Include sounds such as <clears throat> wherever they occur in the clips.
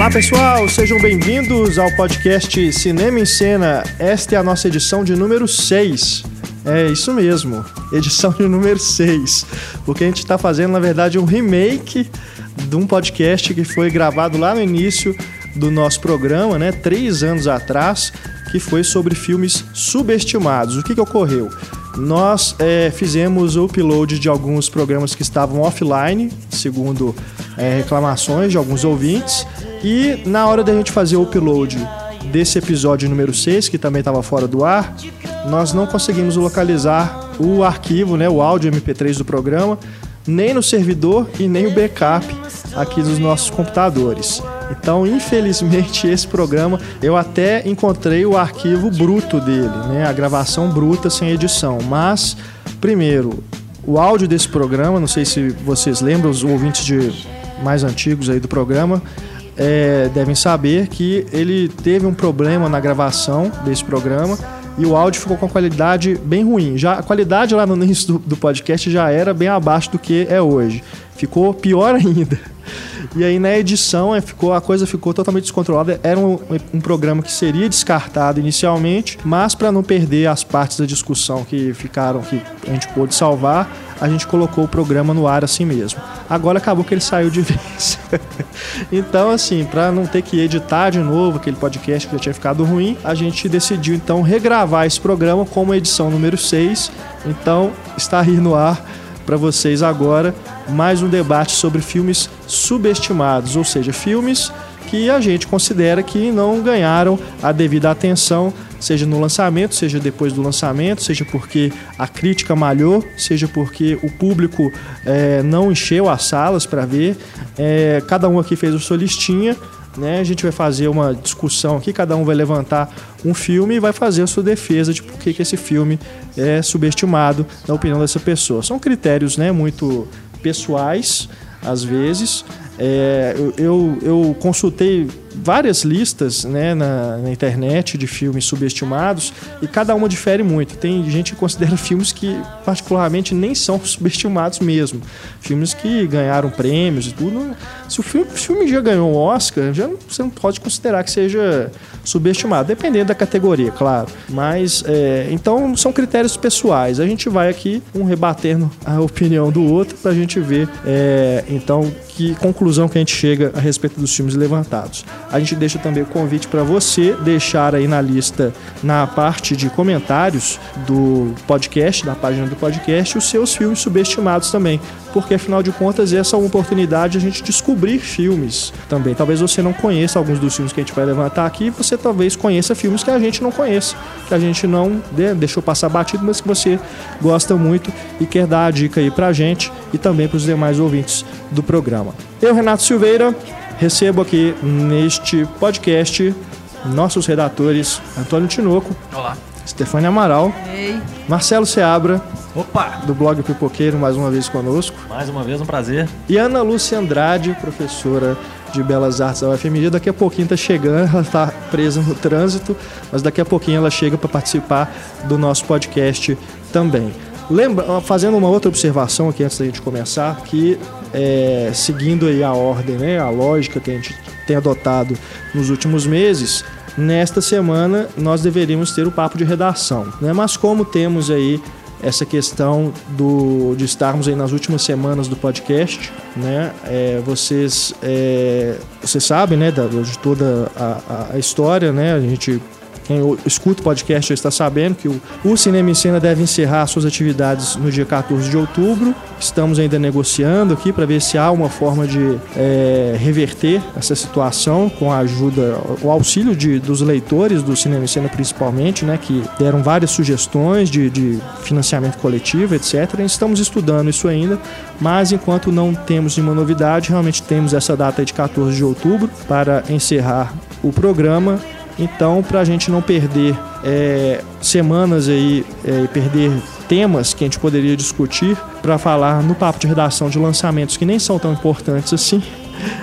Olá pessoal, sejam bem-vindos ao podcast Cinema em Cena. Esta é a nossa edição de número 6. É isso mesmo, edição de número 6. Porque a gente está fazendo, na verdade, um remake de um podcast que foi gravado lá no início do nosso programa, né? Três anos atrás, que foi sobre filmes subestimados. O que, que ocorreu? Nós é, fizemos o upload de alguns programas que estavam offline, segundo é, reclamações de alguns ouvintes, e na hora da gente fazer o upload desse episódio número 6, que também estava fora do ar, nós não conseguimos localizar o arquivo, né, o áudio MP3 do programa, nem no servidor e nem o backup aqui dos nossos computadores. Então, infelizmente, <laughs> esse programa eu até encontrei o arquivo bruto dele, né? A gravação bruta sem edição. Mas, primeiro, o áudio desse programa, não sei se vocês lembram, os ouvintes de mais antigos aí do programa, é, devem saber que ele teve um problema na gravação desse programa e o áudio ficou com qualidade bem ruim. Já a qualidade lá no início do, do podcast já era bem abaixo do que é hoje. Ficou pior <laughs> ainda. E aí na edição é, ficou, a coisa ficou totalmente descontrolada. Era um, um programa que seria descartado inicialmente, mas para não perder as partes da discussão que ficaram, que a gente pôde salvar, a gente colocou o programa no ar assim mesmo. Agora acabou que ele saiu de <laughs> vez. então, assim, para não ter que editar de novo aquele podcast que já tinha ficado ruim, a gente decidiu então regravar esse programa como edição número 6. Então, está aí no ar para vocês agora mais um debate sobre filmes subestimados, ou seja, filmes que a gente considera que não ganharam a devida atenção, seja no lançamento, seja depois do lançamento, seja porque a crítica malhou, seja porque o público é, não encheu as salas para ver. É, cada um aqui fez a sua listinha né? A gente vai fazer uma discussão aqui, cada um vai levantar um filme e vai fazer a sua defesa de por que, esse filme é subestimado na opinião dessa pessoa. São critérios né, muito pessoais, às vezes. É, eu, eu, consultei várias listas né, na, na, internet de filmes subestimados e cada uma difere muito. Tem gente que considera <laughs> filmes que, particularmente, nem são <laughs> subestimados mesmo. Filmes que ganharam prêmios e tudo. Se o filme, filme já ganhou um Oscar, já você não pode considerar que seja subestimado, dependendo da categoria, claro. Mas, é, então, são critérios pessoais. A gente vai aqui, um rebatendo a opinião do outro, para a gente ver, é, então, que conclusão que a gente chega a respeito dos filmes levantados. A gente deixa também o convite para você deixar aí na lista, na parte de comentários do podcast, da página do podcast, os seus filmes subestimados também. Porque afinal de contas, essa é uma oportunidade de a gente descobrir filmes também. Talvez você não conheça alguns dos filmes que a gente vai levantar aqui, você talvez conheça filmes que a gente não conheça, que a gente não né, deixou passar batido, mas que você gosta muito e quer dar a dica aí pra gente e também para os demais ouvintes do programa. Eu, Renato Silveira, recebo aqui neste podcast nossos redatores Antônio Tinoco. Olá. Stefania Amaral. Ei. Marcelo Seabra. Opa! Do blog Pipoqueiro, mais uma vez conosco. Mais uma vez, um prazer. E Ana Lúcia Andrade, professora de Belas Artes da UFMG. Daqui a pouquinho está chegando, ela está presa no trânsito, mas daqui a pouquinho ela chega para participar do nosso podcast também. Lembra, fazendo uma outra observação aqui antes da gente começar, que é, seguindo aí a ordem, né, a lógica que a gente tem adotado nos últimos meses, nesta semana nós deveríamos ter o papo de redação. Né? Mas como temos aí essa questão do, de estarmos aí nas últimas semanas do podcast, né? É, vocês, é, vocês sabem, né, de toda a, a, história, né? A gente quem escuta o podcast já está sabendo que o, o Cinema em Cena deve encerrar suas atividades no dia 14 de outubro. Estamos ainda negociando aqui para ver se há uma forma de é, reverter essa situação com a ajuda, o auxílio de, dos leitores do Cinema em Cena principalmente, né, que deram várias sugestões de, de financiamento coletivo, etc. Estamos estudando isso ainda, mas enquanto não temos nenhuma novidade, realmente temos essa data de 14 de outubro para encerrar o programa então, para a gente não perder é, semanas aí é, e perder temas que a gente poderia discutir para falar no papo de redação de lançamentos que nem são tão importantes assim,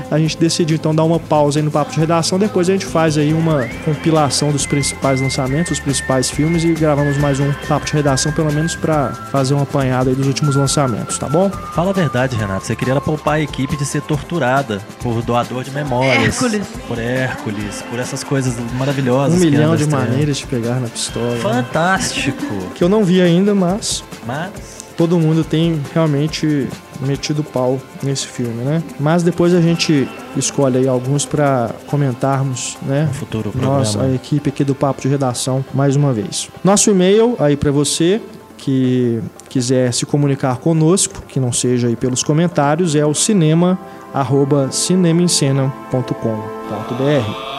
a gente decidiu então dar uma pausa aí no papo de redação. Depois a gente faz aí uma compilação dos principais lançamentos, os principais filmes e gravamos mais um papo de redação, pelo menos para fazer uma apanhada aí dos últimos lançamentos, tá bom? Fala a verdade, Renato. Você queria poupar a equipe de ser torturada por doador de memórias. Hércules. Por Hércules, por essas coisas maravilhosas. Um milhão de maneiras de pegar na pistola. né? Fantástico. Que eu não vi ainda, mas Mas todo mundo tem realmente metido pau nesse filme, né? Mas depois a gente escolhe aí alguns para comentarmos, né? no futuro programa. Nós, a equipe aqui do Papo de Redação, mais uma vez. Nosso e-mail aí para você que quiser se comunicar conosco, que não seja aí pelos comentários, é o cinema arroba cinemaencena.com.br.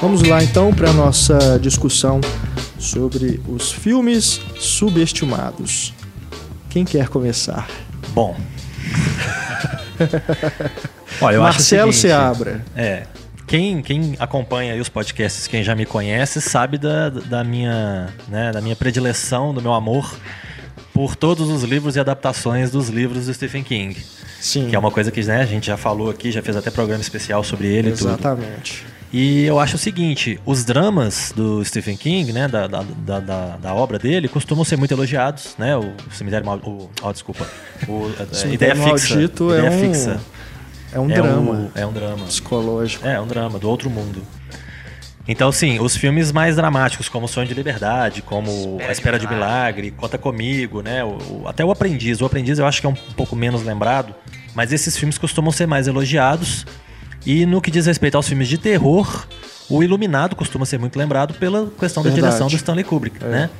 Vamos lá então para nossa discussão sobre os filmes subestimados. Quem quer começar? Bom. <laughs> Olha, eu Marcelo acho o seguinte, Seabra. É. Quem, quem acompanha os podcasts, quem já me conhece, sabe da, da, minha, né, da minha predileção, do meu amor por todos os livros e adaptações dos livros do Stephen King. Sim. Que é uma coisa que né, a gente já falou aqui, já fez até programa especial sobre ele e tudo. Exatamente. E eu acho o seguinte, os dramas do Stephen King, né, da, da, da, da- obra dele, costumam ser muito elogiados, né, o Cemitério Mal... O, oh, desculpa. <laughs> O, é, Cemitério Ideia Fixa. Maldito é Ideia um Fixa. É um É drama um- é um drama. psicológico. É, é um drama, do outro mundo. Então, sim, os filmes mais dramáticos, como Sonho de Liberdade, como A Espera de Milagre, Conta Comigo, né? o- o- até O Aprendiz. O Aprendiz eu acho que é um pouco menos lembrado, mas esses filmes costumam ser mais elogiados. E no que diz respeito aos filmes de terror, o Iluminado costuma ser muito lembrado pela questão da Verdade. direção do Stanley Kubrick, né?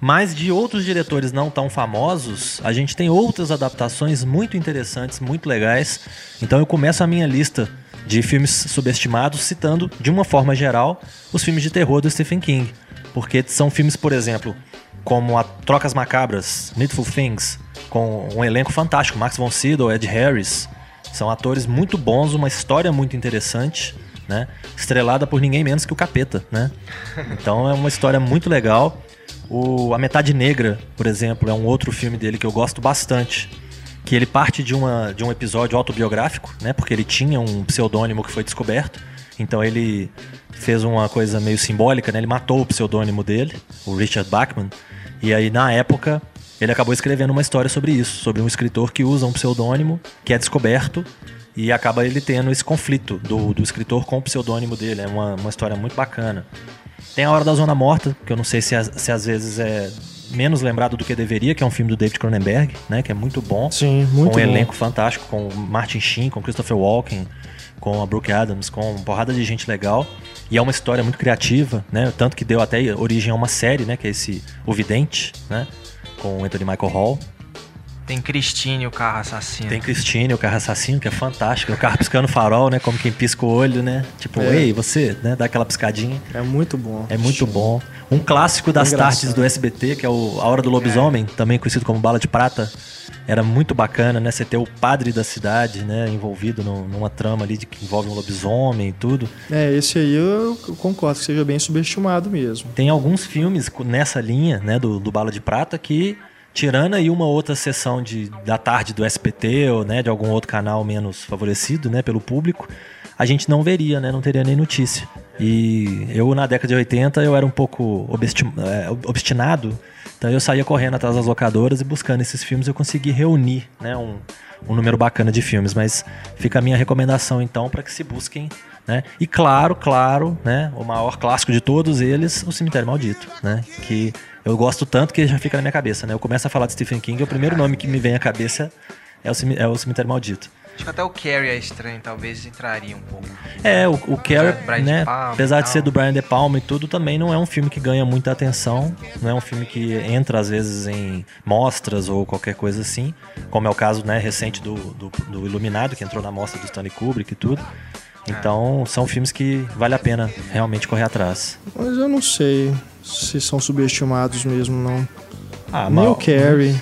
Mas de outros diretores não tão famosos, a gente tem outras adaptações muito interessantes, muito legais. Então eu começo a minha lista de filmes subestimados citando, de uma forma geral, os filmes de terror do Stephen King. Porque são filmes, por exemplo, como a Trocas Macabras, Needful Things, com um elenco fantástico, Max von Sydow, Ed Harris. São atores muito bons, uma história muito interessante, né? Estrelada por ninguém menos que o Capeta, né? Então é uma história muito legal. O A Metade Negra, por exemplo, é um outro filme dele que eu gosto bastante. Que ele parte de, uma, de um episódio autobiográfico, né? Porque ele tinha um pseudônimo que foi descoberto. Então ele fez uma coisa meio simbólica, né? Ele matou o pseudônimo dele, o Richard Bachman. E aí, na época, ele acabou escrevendo uma história sobre isso, sobre um escritor que usa um pseudônimo, que é descoberto, e acaba ele tendo esse conflito do, do escritor com o pseudônimo dele. É uma, uma história muito bacana. Tem A Hora da Zona Morta, que eu não sei se, às- se às vezes é menos lembrado do que deveria, que é um filme do David Cronenberg, né? Que é muito bom. Sim, muito Com um bom. elenco fantástico, com Martin Sheen, com Christopher Walken, com a Brooke Adams, com uma porrada de gente legal. E é uma história muito criativa, né? Tanto que deu até origem a uma série, né? Que é esse O Vidente, né? Com Anthony Michael Hall. Tem Cristine, o carro assassino. Tem Christine, o carro assassino, que é fantástico. O carro piscando farol, né? Como quem pisca o olho, né? Tipo, É. ei, você, né? Dá aquela piscadinha. É muito bom. É muito bom. Um clássico das Engraçado. tardes do SBT, que é o A Hora do Lobisomem, também conhecido como Bala de Prata. Era muito bacana, né? Você ter o padre da cidade, né? Envolvido num- numa trama ali de que envolve um lobisomem e tudo. É, esse aí eu concordo que seja bem subestimado mesmo. Tem alguns filmes nessa linha, né? Do, do Bala de Prata que, tirando aí uma outra sessão de, da tarde do SBT ou né, de algum outro canal menos favorecido, né? Pelo público, a gente não veria, né? Não teria nem notícia. E eu, na década de 80, eu era um pouco é, obstinado. Então eu saía correndo atrás das locadoras e buscando esses filmes eu consegui reunir né, um, um número bacana de filmes. Mas fica a minha recomendação então para que se busquem. Né? E claro, claro, né, o maior clássico de todos eles, O Cemitério Maldito. Né? Que eu gosto tanto que já fica na minha cabeça. Né? Eu começo a falar de Stephen King, o primeiro nome que me vem à cabeça é o, é o Cemitério Maldito. Acho que até o Carrie é estranho, talvez entraria um pouco. É, o, o Carrie, né, e apesar de ser do Brian De Palma e tudo, também não é um filme que ganha muita atenção, não é um filme que entra às vezes em mostras ou qualquer coisa assim, como é o caso né, recente do, do, do Iluminado, que entrou na mostra do Stanley Kubrick e tudo. Então, são filmes que vale a pena realmente correr atrás. Mas eu não sei se são subestimados mesmo, não. Ah, Nem mal- o Carrie.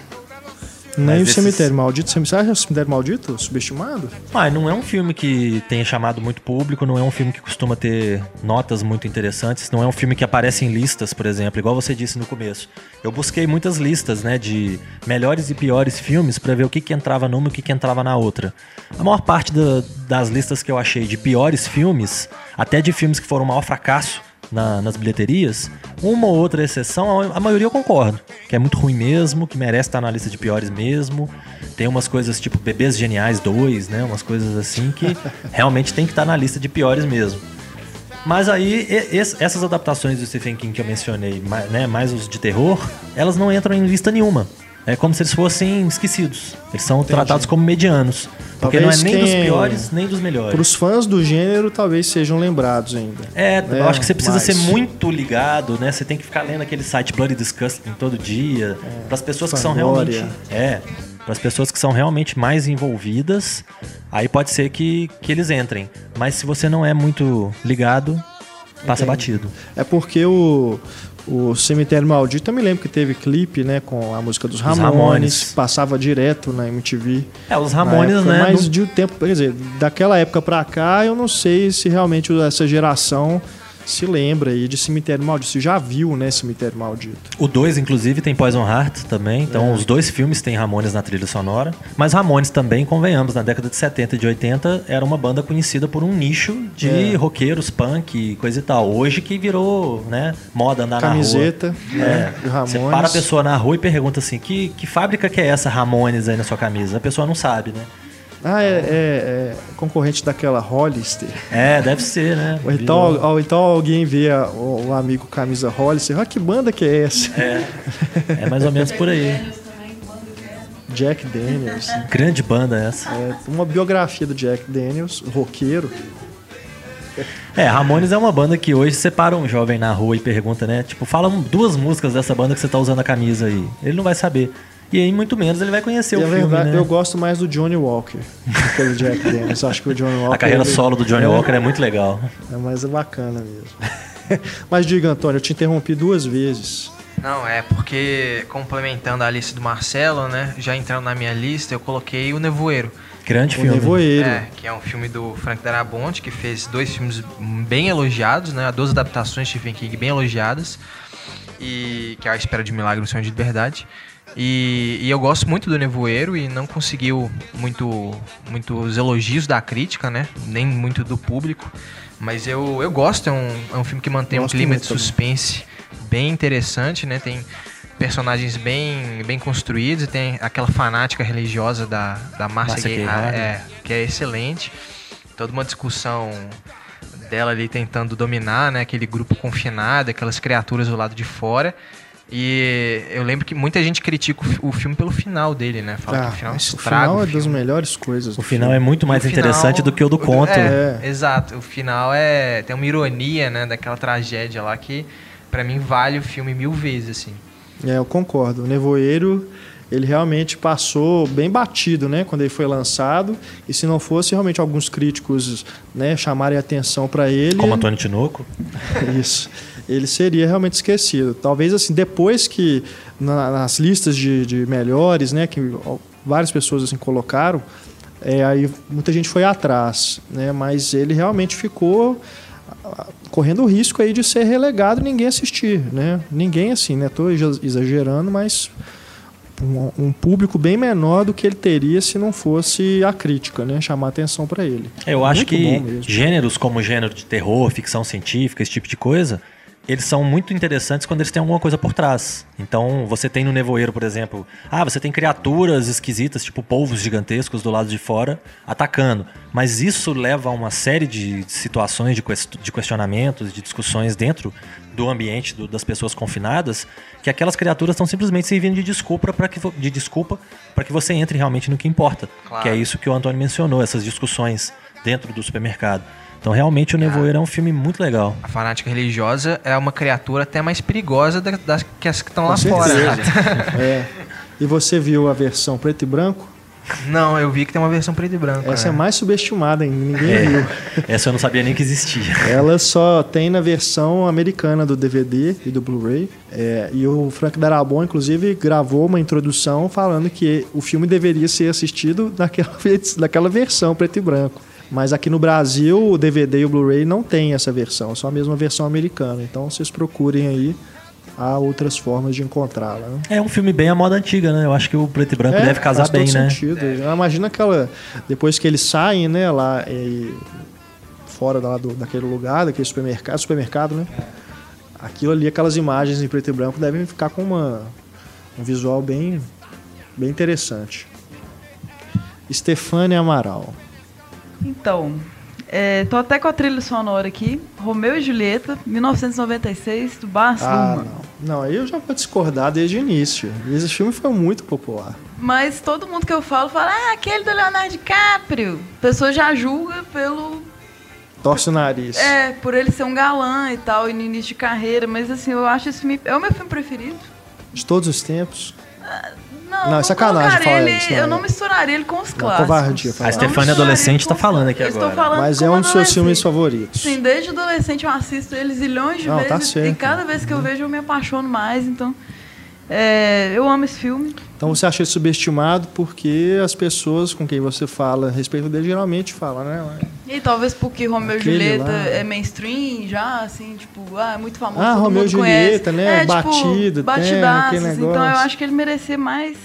Nem Mas o esses- Cemitério Maldito. Você acha o Cemitério Maldito subestimado? Ah, não é um filme que tenha chamado muito público, não é um filme que costuma ter notas muito interessantes, não é um filme que aparece em listas, por exemplo, igual você disse no começo. Eu busquei muitas listas, né, de melhores e piores filmes pra ver o que que entrava numa e o que que entrava na outra. A maior parte da- das listas que eu achei de piores filmes, até de filmes que foram um maior fracasso na- nas bilheterias, uma ou outra exceção, a maioria eu concordo. Que é muito ruim mesmo, que merece estar na lista de piores mesmo. Tem umas coisas tipo Bebês Geniais 2, né? Umas coisas assim que <laughs> realmente tem que estar na lista de piores mesmo. Mas aí, es- essas adaptações do Stephen King que eu mencionei, né, mais os de terror, elas não entram em lista nenhuma. É como se eles fossem esquecidos. Eles são tratados como medianos. Porque Talvez não é nem dos piores, nem dos melhores. Para os fãs do gênero, talvez sejam lembrados ainda. É, eu É, acho que você precisa mas- ser muito ligado, né? Você tem que ficar lendo aquele site Bloody Disgusting todo dia. Para as pessoas que são realmente. É. Para as pessoas que são realmente mais envolvidas, aí pode ser que, que eles entrem. Mas se você não é muito ligado, passa batido. É porque o, o Cemitério Maldito, eu me lembro que teve clipe, né, com a música dos Ramones, Ramones. passava direto na MTV. É, os Ramones, época, né? Mas não- de um tempo, quer dizer, daquela época pra cá, eu não sei se realmente essa geração se lembra aí de Cemitério Maldito. Se já viu, né, Cemitério Maldito. O 2, inclusive, tem Poison Heart também. Então, É. os dois filmes têm Ramones na trilha sonora. Mas Ramones também, convenhamos, na década de 70 e de 80, era uma banda conhecida por um nicho de É. roqueiros, punk e coisa e tal. Hoje que virou, né, moda andar Camiseta, na rua. né, do Ramones. Você para a pessoa na rua e pergunta assim, que, que fábrica que é essa Ramones aí na sua camisa? A pessoa não sabe, né? Ah, é, é- é concorrente daquela Hollister. É, deve ser, né? Ou então, ou então alguém vê a- o, o amigo camisa Hollister, ah, que banda que é essa? É mais ou menos por aí. Jack Daniels. Grande banda essa. É, uma biografia do Jack Daniels, roqueiro. É, Ramones é uma banda que hoje você para um jovem na rua e pergunta, né? Tipo, fala duas músicas dessa banda que você tá usando a camisa aí. Ele não vai saber. E aí, muito menos, ele vai conhecer E o a filme, verdade, né? eu gosto mais do Johnny Walker do que do Jack Daniels. Acho que o Johnny Walker. A carreira ele- solo do Johnny é, Walker é muito legal. É mais bacana mesmo. <laughs> Mas diga, Antônio, eu te interrompi duas vezes. Não, é porque complementando a lista do Marcelo, né? Já entrando na minha lista, eu coloquei o Nevoeiro. Grande O filme. Nevoeiro. É, que é um filme do Frank Darabont, que fez dois filmes bem elogiados, né? Duas adaptações de Stephen King bem elogiadas. E que é A Espera de um Milagre, um Sonho de Liberdade. E, e eu gosto muito do Nevoeiro e não conseguiu muito, muitos elogios da crítica, né? Nem muito do público. Mas eu, eu gosto, é um, é um filme que mantém um Gosto clima muito de também. suspense bem interessante, né? Tem personagens bem, bem construídos e tem aquela fanática religiosa da, da Márcia Harden. é, que é excelente. Toda uma discussão dela ali tentando dominar, né, aquele grupo confinado, aquelas criaturas do lado de fora. E eu lembro que muita gente critica o fi- o filme pelo final dele, né? Fala que Ah, o final esse estraga final o é das filme. melhores coisas. O final é muito mais O final- interessante do que o do conto. É, É. exato. O final é tem uma ironia, né, daquela tragédia lá que pra mim vale o filme mil vezes, assim. É, eu concordo. O Nevoeiro, ele realmente passou bem batido, né, quando ele foi lançado. E se não fosse realmente alguns críticos, né, chamarem atenção para ele, Como Antônio Tinoco. <laughs> isso, ele seria realmente esquecido. Talvez assim, depois que na- nas listas de, de melhores, né, que várias pessoas assim colocaram, é, aí muita gente foi atrás, né, mas ele realmente ficou correndo o risco aí de ser relegado e ninguém assistir, né? Ninguém assim, né? Tô exa- exagerando, mas um, um público bem menor do que ele teria se não fosse a crítica, né? Chamar atenção para ele. Eu acho Muito que gêneros como gênero de terror, ficção científica, esse tipo de coisa, eles são muito interessantes quando eles têm alguma coisa por trás. Então, você tem no Nevoeiro, por exemplo, ah, você tem criaturas esquisitas, tipo polvos gigantescos do lado de fora, atacando. Mas isso leva a uma série de situações, de, quest- de questionamentos, de discussões dentro do ambiente do- das pessoas confinadas, que aquelas criaturas estão simplesmente servindo de desculpa para que, de desculpa para que você entre realmente no que importa. Claro. Que é isso que o Antônio mencionou, essas discussões dentro do supermercado. Então, realmente, o Nevoeiro é um filme muito legal. A fanática religiosa é uma criatura até mais perigosa da- das que as que estão lá fora. certeza. É. E você viu a versão preto e branco? Não, eu vi que tem uma versão preto e branco. Essa né? é mais subestimada ainda, ninguém É. viu. <laughs> Essa eu não sabia nem que existia. Ela só tem na versão americana do DVD e do Blu-ray. É, e o Frank Darabont, inclusive, gravou uma introdução falando que o filme deveria ser assistido naquela, <laughs> naquela versão preto e branco. Mas aqui no Brasil, o DVD e o Blu-ray não tem essa versão, só a mesma versão americana. Então vocês procurem aí, há outras formas de encontrá-la. Né? É um filme bem à moda antiga, né? Eu acho que o preto e branco É, deve casar faz todo bem, né? Sentido. Imagina aquela. Depois que eles saem, né, lá e, fora lá do, daquele lugar, daquele supermercado, supermercado, né? Aquilo ali, aquelas imagens em preto e branco devem ficar com uma, um visual bem, bem interessante. Stefânia Amaral. Então, é, tô até com a trilha sonora aqui. Romeu e Julieta, 1996, do Baz Ah, não. Não, aí eu já vou discordar desde o início. Esse filme foi muito popular. Mas todo mundo que eu falo fala, ah, aquele do Leonardo DiCaprio. A pessoa já julga pelo. Torce o nariz. É, por ele ser um galã e tal, e no início de carreira. Mas assim, eu acho esse filme. É o meu filme preferido. De todos os tempos. Não, Não, não é sacanagem falar ele, isso, não. Eu não misturaria ele com os Não, clássicos. covardia A Stefania adolescente tá com- falando aqui eu estou agora. falando Mas é um dos seus filmes favoritos. Sim, desde adolescente eu assisto ele zilhões de Não, tá vezes. certo. E cada vez que eu vejo eu me apaixono mais. Então, é, eu amo esse filme. Então você acha ele subestimado porque as pessoas com quem você fala a respeito dele geralmente falam, né? E talvez porque Romeu e Julieta lá. é mainstream já, assim, tipo, ah, é muito famoso. Ah, Romeu e Julieta, conhece. né? É, Batido, tipo, tem batidaço, Então eu acho que ele merecia mais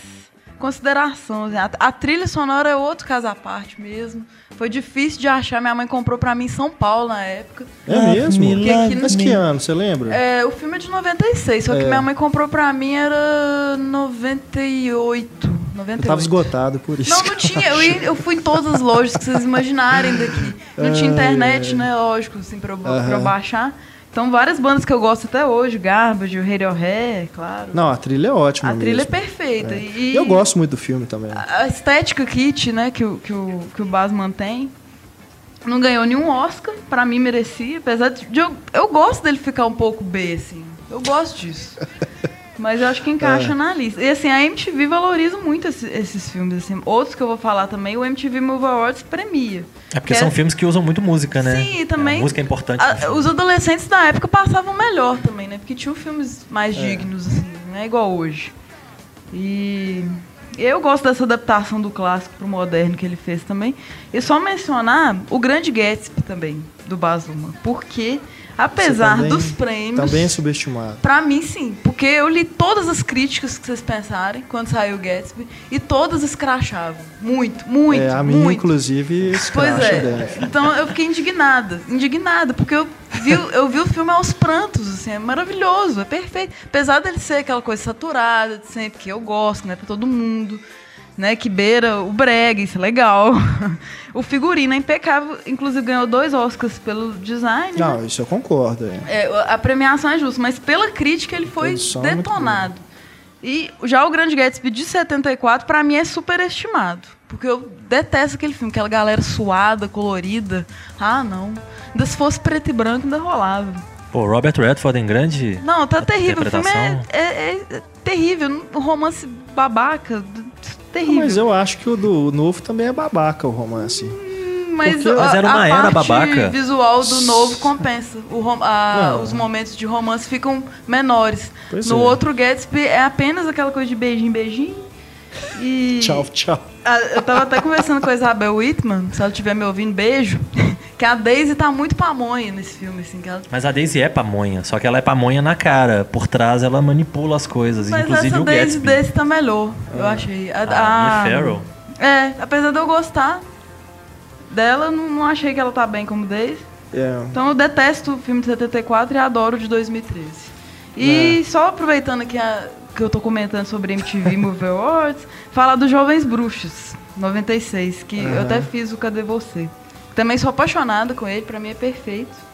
consideração. assim. A, a trilha sonora é outro caso à parte mesmo. Foi difícil de achar. Minha mãe comprou pra mim em São Paulo na época. É mesmo? Porque aqui no- Mas que ano, você lembra? É, o filme é de 96, só que É. minha mãe comprou pra mim era 98. 98. Eu tava esgotado por isso. Não, não tinha. Eu, ia- eu fui em todas as lojas que vocês imaginarem daqui. Não tinha internet, ai. né? Lógico, assim, pra eu, pra eu baixar. Então, várias bandas que eu gosto até hoje. Garbage, o Radiohead, claro. Não, a trilha é ótima a trilha é mesmo. perfeita. E Eu gosto muito do filme também. A estética kit, né, que o, que o, que o Baz mantém. Não ganhou nenhum Oscar, pra mim merecia. Apesar de. eu, eu gosto dele ficar um pouco B, assim. Eu gosto disso. <laughs> Mas eu acho que É. encaixa na lista. E assim, a MTV valoriza muito esse- esses filmes. Assim. Outros que eu vou falar também, o MTV Movie Awards premia. É porque Que são filmes que usam muito música, né? Sim, e também. É, a música é importante. a- os adolescentes da época passavam melhor também, né? Porque tinham filmes mais É. dignos, assim, não é igual hoje. E eu gosto dessa adaptação do clássico pro moderno que ele fez também. E só mencionar o Grande Gatsby também, do Baz Luhrmann. Porque, apesar também- dos prêmios. Também é subestimado. Pra mim, sim. Porque eu li todas as críticas que vocês pensarem quando saiu o Gatsby. E todas escrachavam. Muito, muito, é, a minha, muito. inclusive, Pois é. dela. Então eu fiquei indignada. Indignada, porque eu vi, eu vi o filme aos prantos, assim, é maravilhoso, é perfeito. Apesar dele ser aquela coisa saturada, de sempre que eu gosto, né, pra todo mundo, né, que beira o brega, isso é legal. <laughs> O figurino é impecável, inclusive ganhou dois Oscars pelo design. né? Não, isso eu concordo. É. É, a premiação é justa, mas pela crítica ele foi é detonado. E já o Grande Gatsby de 74, pra mim, é superestimado. Porque eu detesto aquele filme, aquela galera suada, colorida. Ah, não. Ainda se fosse preto e branco, ainda rolava. Pô, Robert Redford em grande. Não, tá terrível. O filme é, é- é terrível. Um romance babaca. Terrível. Mas eu acho que o do novo também é babaca, o romance. Mas, Porque- a, Mas era uma a era parte babaca. visual do novo compensa. O rom- a- os momentos de romance ficam menores. Pois no é. outro Gatsby é apenas aquela coisa de beijinho, beijinho. E Tchau, tchau. a- eu tava até conversando com a Isabel Whitman, se ela estiver me ouvindo, beijo. Que a Daisy tá muito pamonha nesse filme, assim. Que ela... Mas a Daisy é pamonha, só que ela é pamonha na cara. Por trás ela manipula as coisas, Mas inclusive essa o Daisy Gatsby. desse tá melhor, eu achei. A, A Mia Farrow? É, apesar de eu gostar dela, não, não achei que ela tá bem como Daisy. É. Então eu detesto o filme de 74 e adoro o de 2013. E só aproveitando que, a- que eu tô comentando sobre MTV Movie Awards, <laughs> falar dos Jovens Bruxos, 96, que eu Aham. até fiz o Cadê Você? Também sou apaixonada com ele, pra mim é perfeito.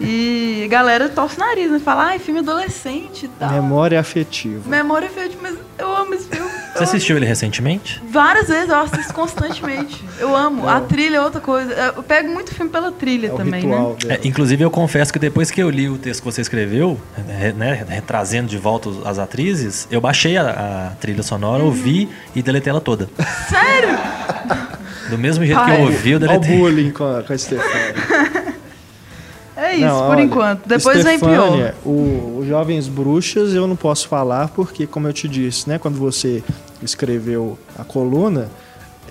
E a galera torce o nariz, né? Fala, ai, filme adolescente e tal. Memória afetiva. Memória feita, mas eu amo esse filme. Você assistiu ele recentemente? Várias vezes, eu assisto constantemente. Eu amo. A trilha é outra coisa. Eu pego muito filme pela trilha É o também, ritual né? É, inclusive, eu confesso que depois que eu li o texto que você escreveu, né, trazendo de volta as atrizes, eu baixei a, a trilha sonora, ouvi e deletei ela toda. Sério? <laughs> Do mesmo jeito que eu ouvi, eu Olha o deletei. bullying com a, com a Stefania. <laughs> É isso, Não, por olha, enquanto. Depois vem pior. O, o Jovens Bruxas eu não posso falar porque, como eu te disse, né, quando você escreveu a coluna,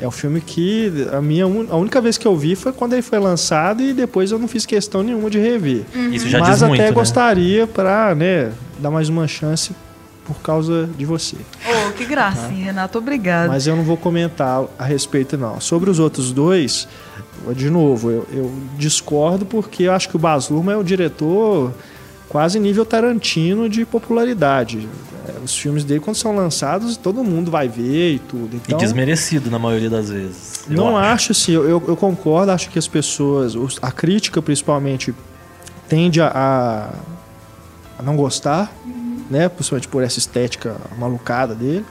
é um filme que a minha a única vez que eu vi foi quando ele foi lançado e depois eu não fiz questão nenhuma de rever. Isso já Mas diz até muito, né? gostaria para, né, dar mais uma chance por causa de você. Oh, que gracinha, Renato. Obrigada. Mas eu não vou comentar a respeito, não. Sobre os outros dois, de novo, eu, eu discordo porque eu acho que o Baz Luhrmann é o diretor quase nível Tarantino de popularidade. É, Os filmes dele, quando são lançados, todo mundo vai ver e tudo. E Então, desmerecido na maioria das vezes. eu não acho. acho assim, eu, eu- concordo, acho que as pessoas, a crítica principalmente, tende a, a- a não gostar, né? Principalmente por essa estética malucada dele.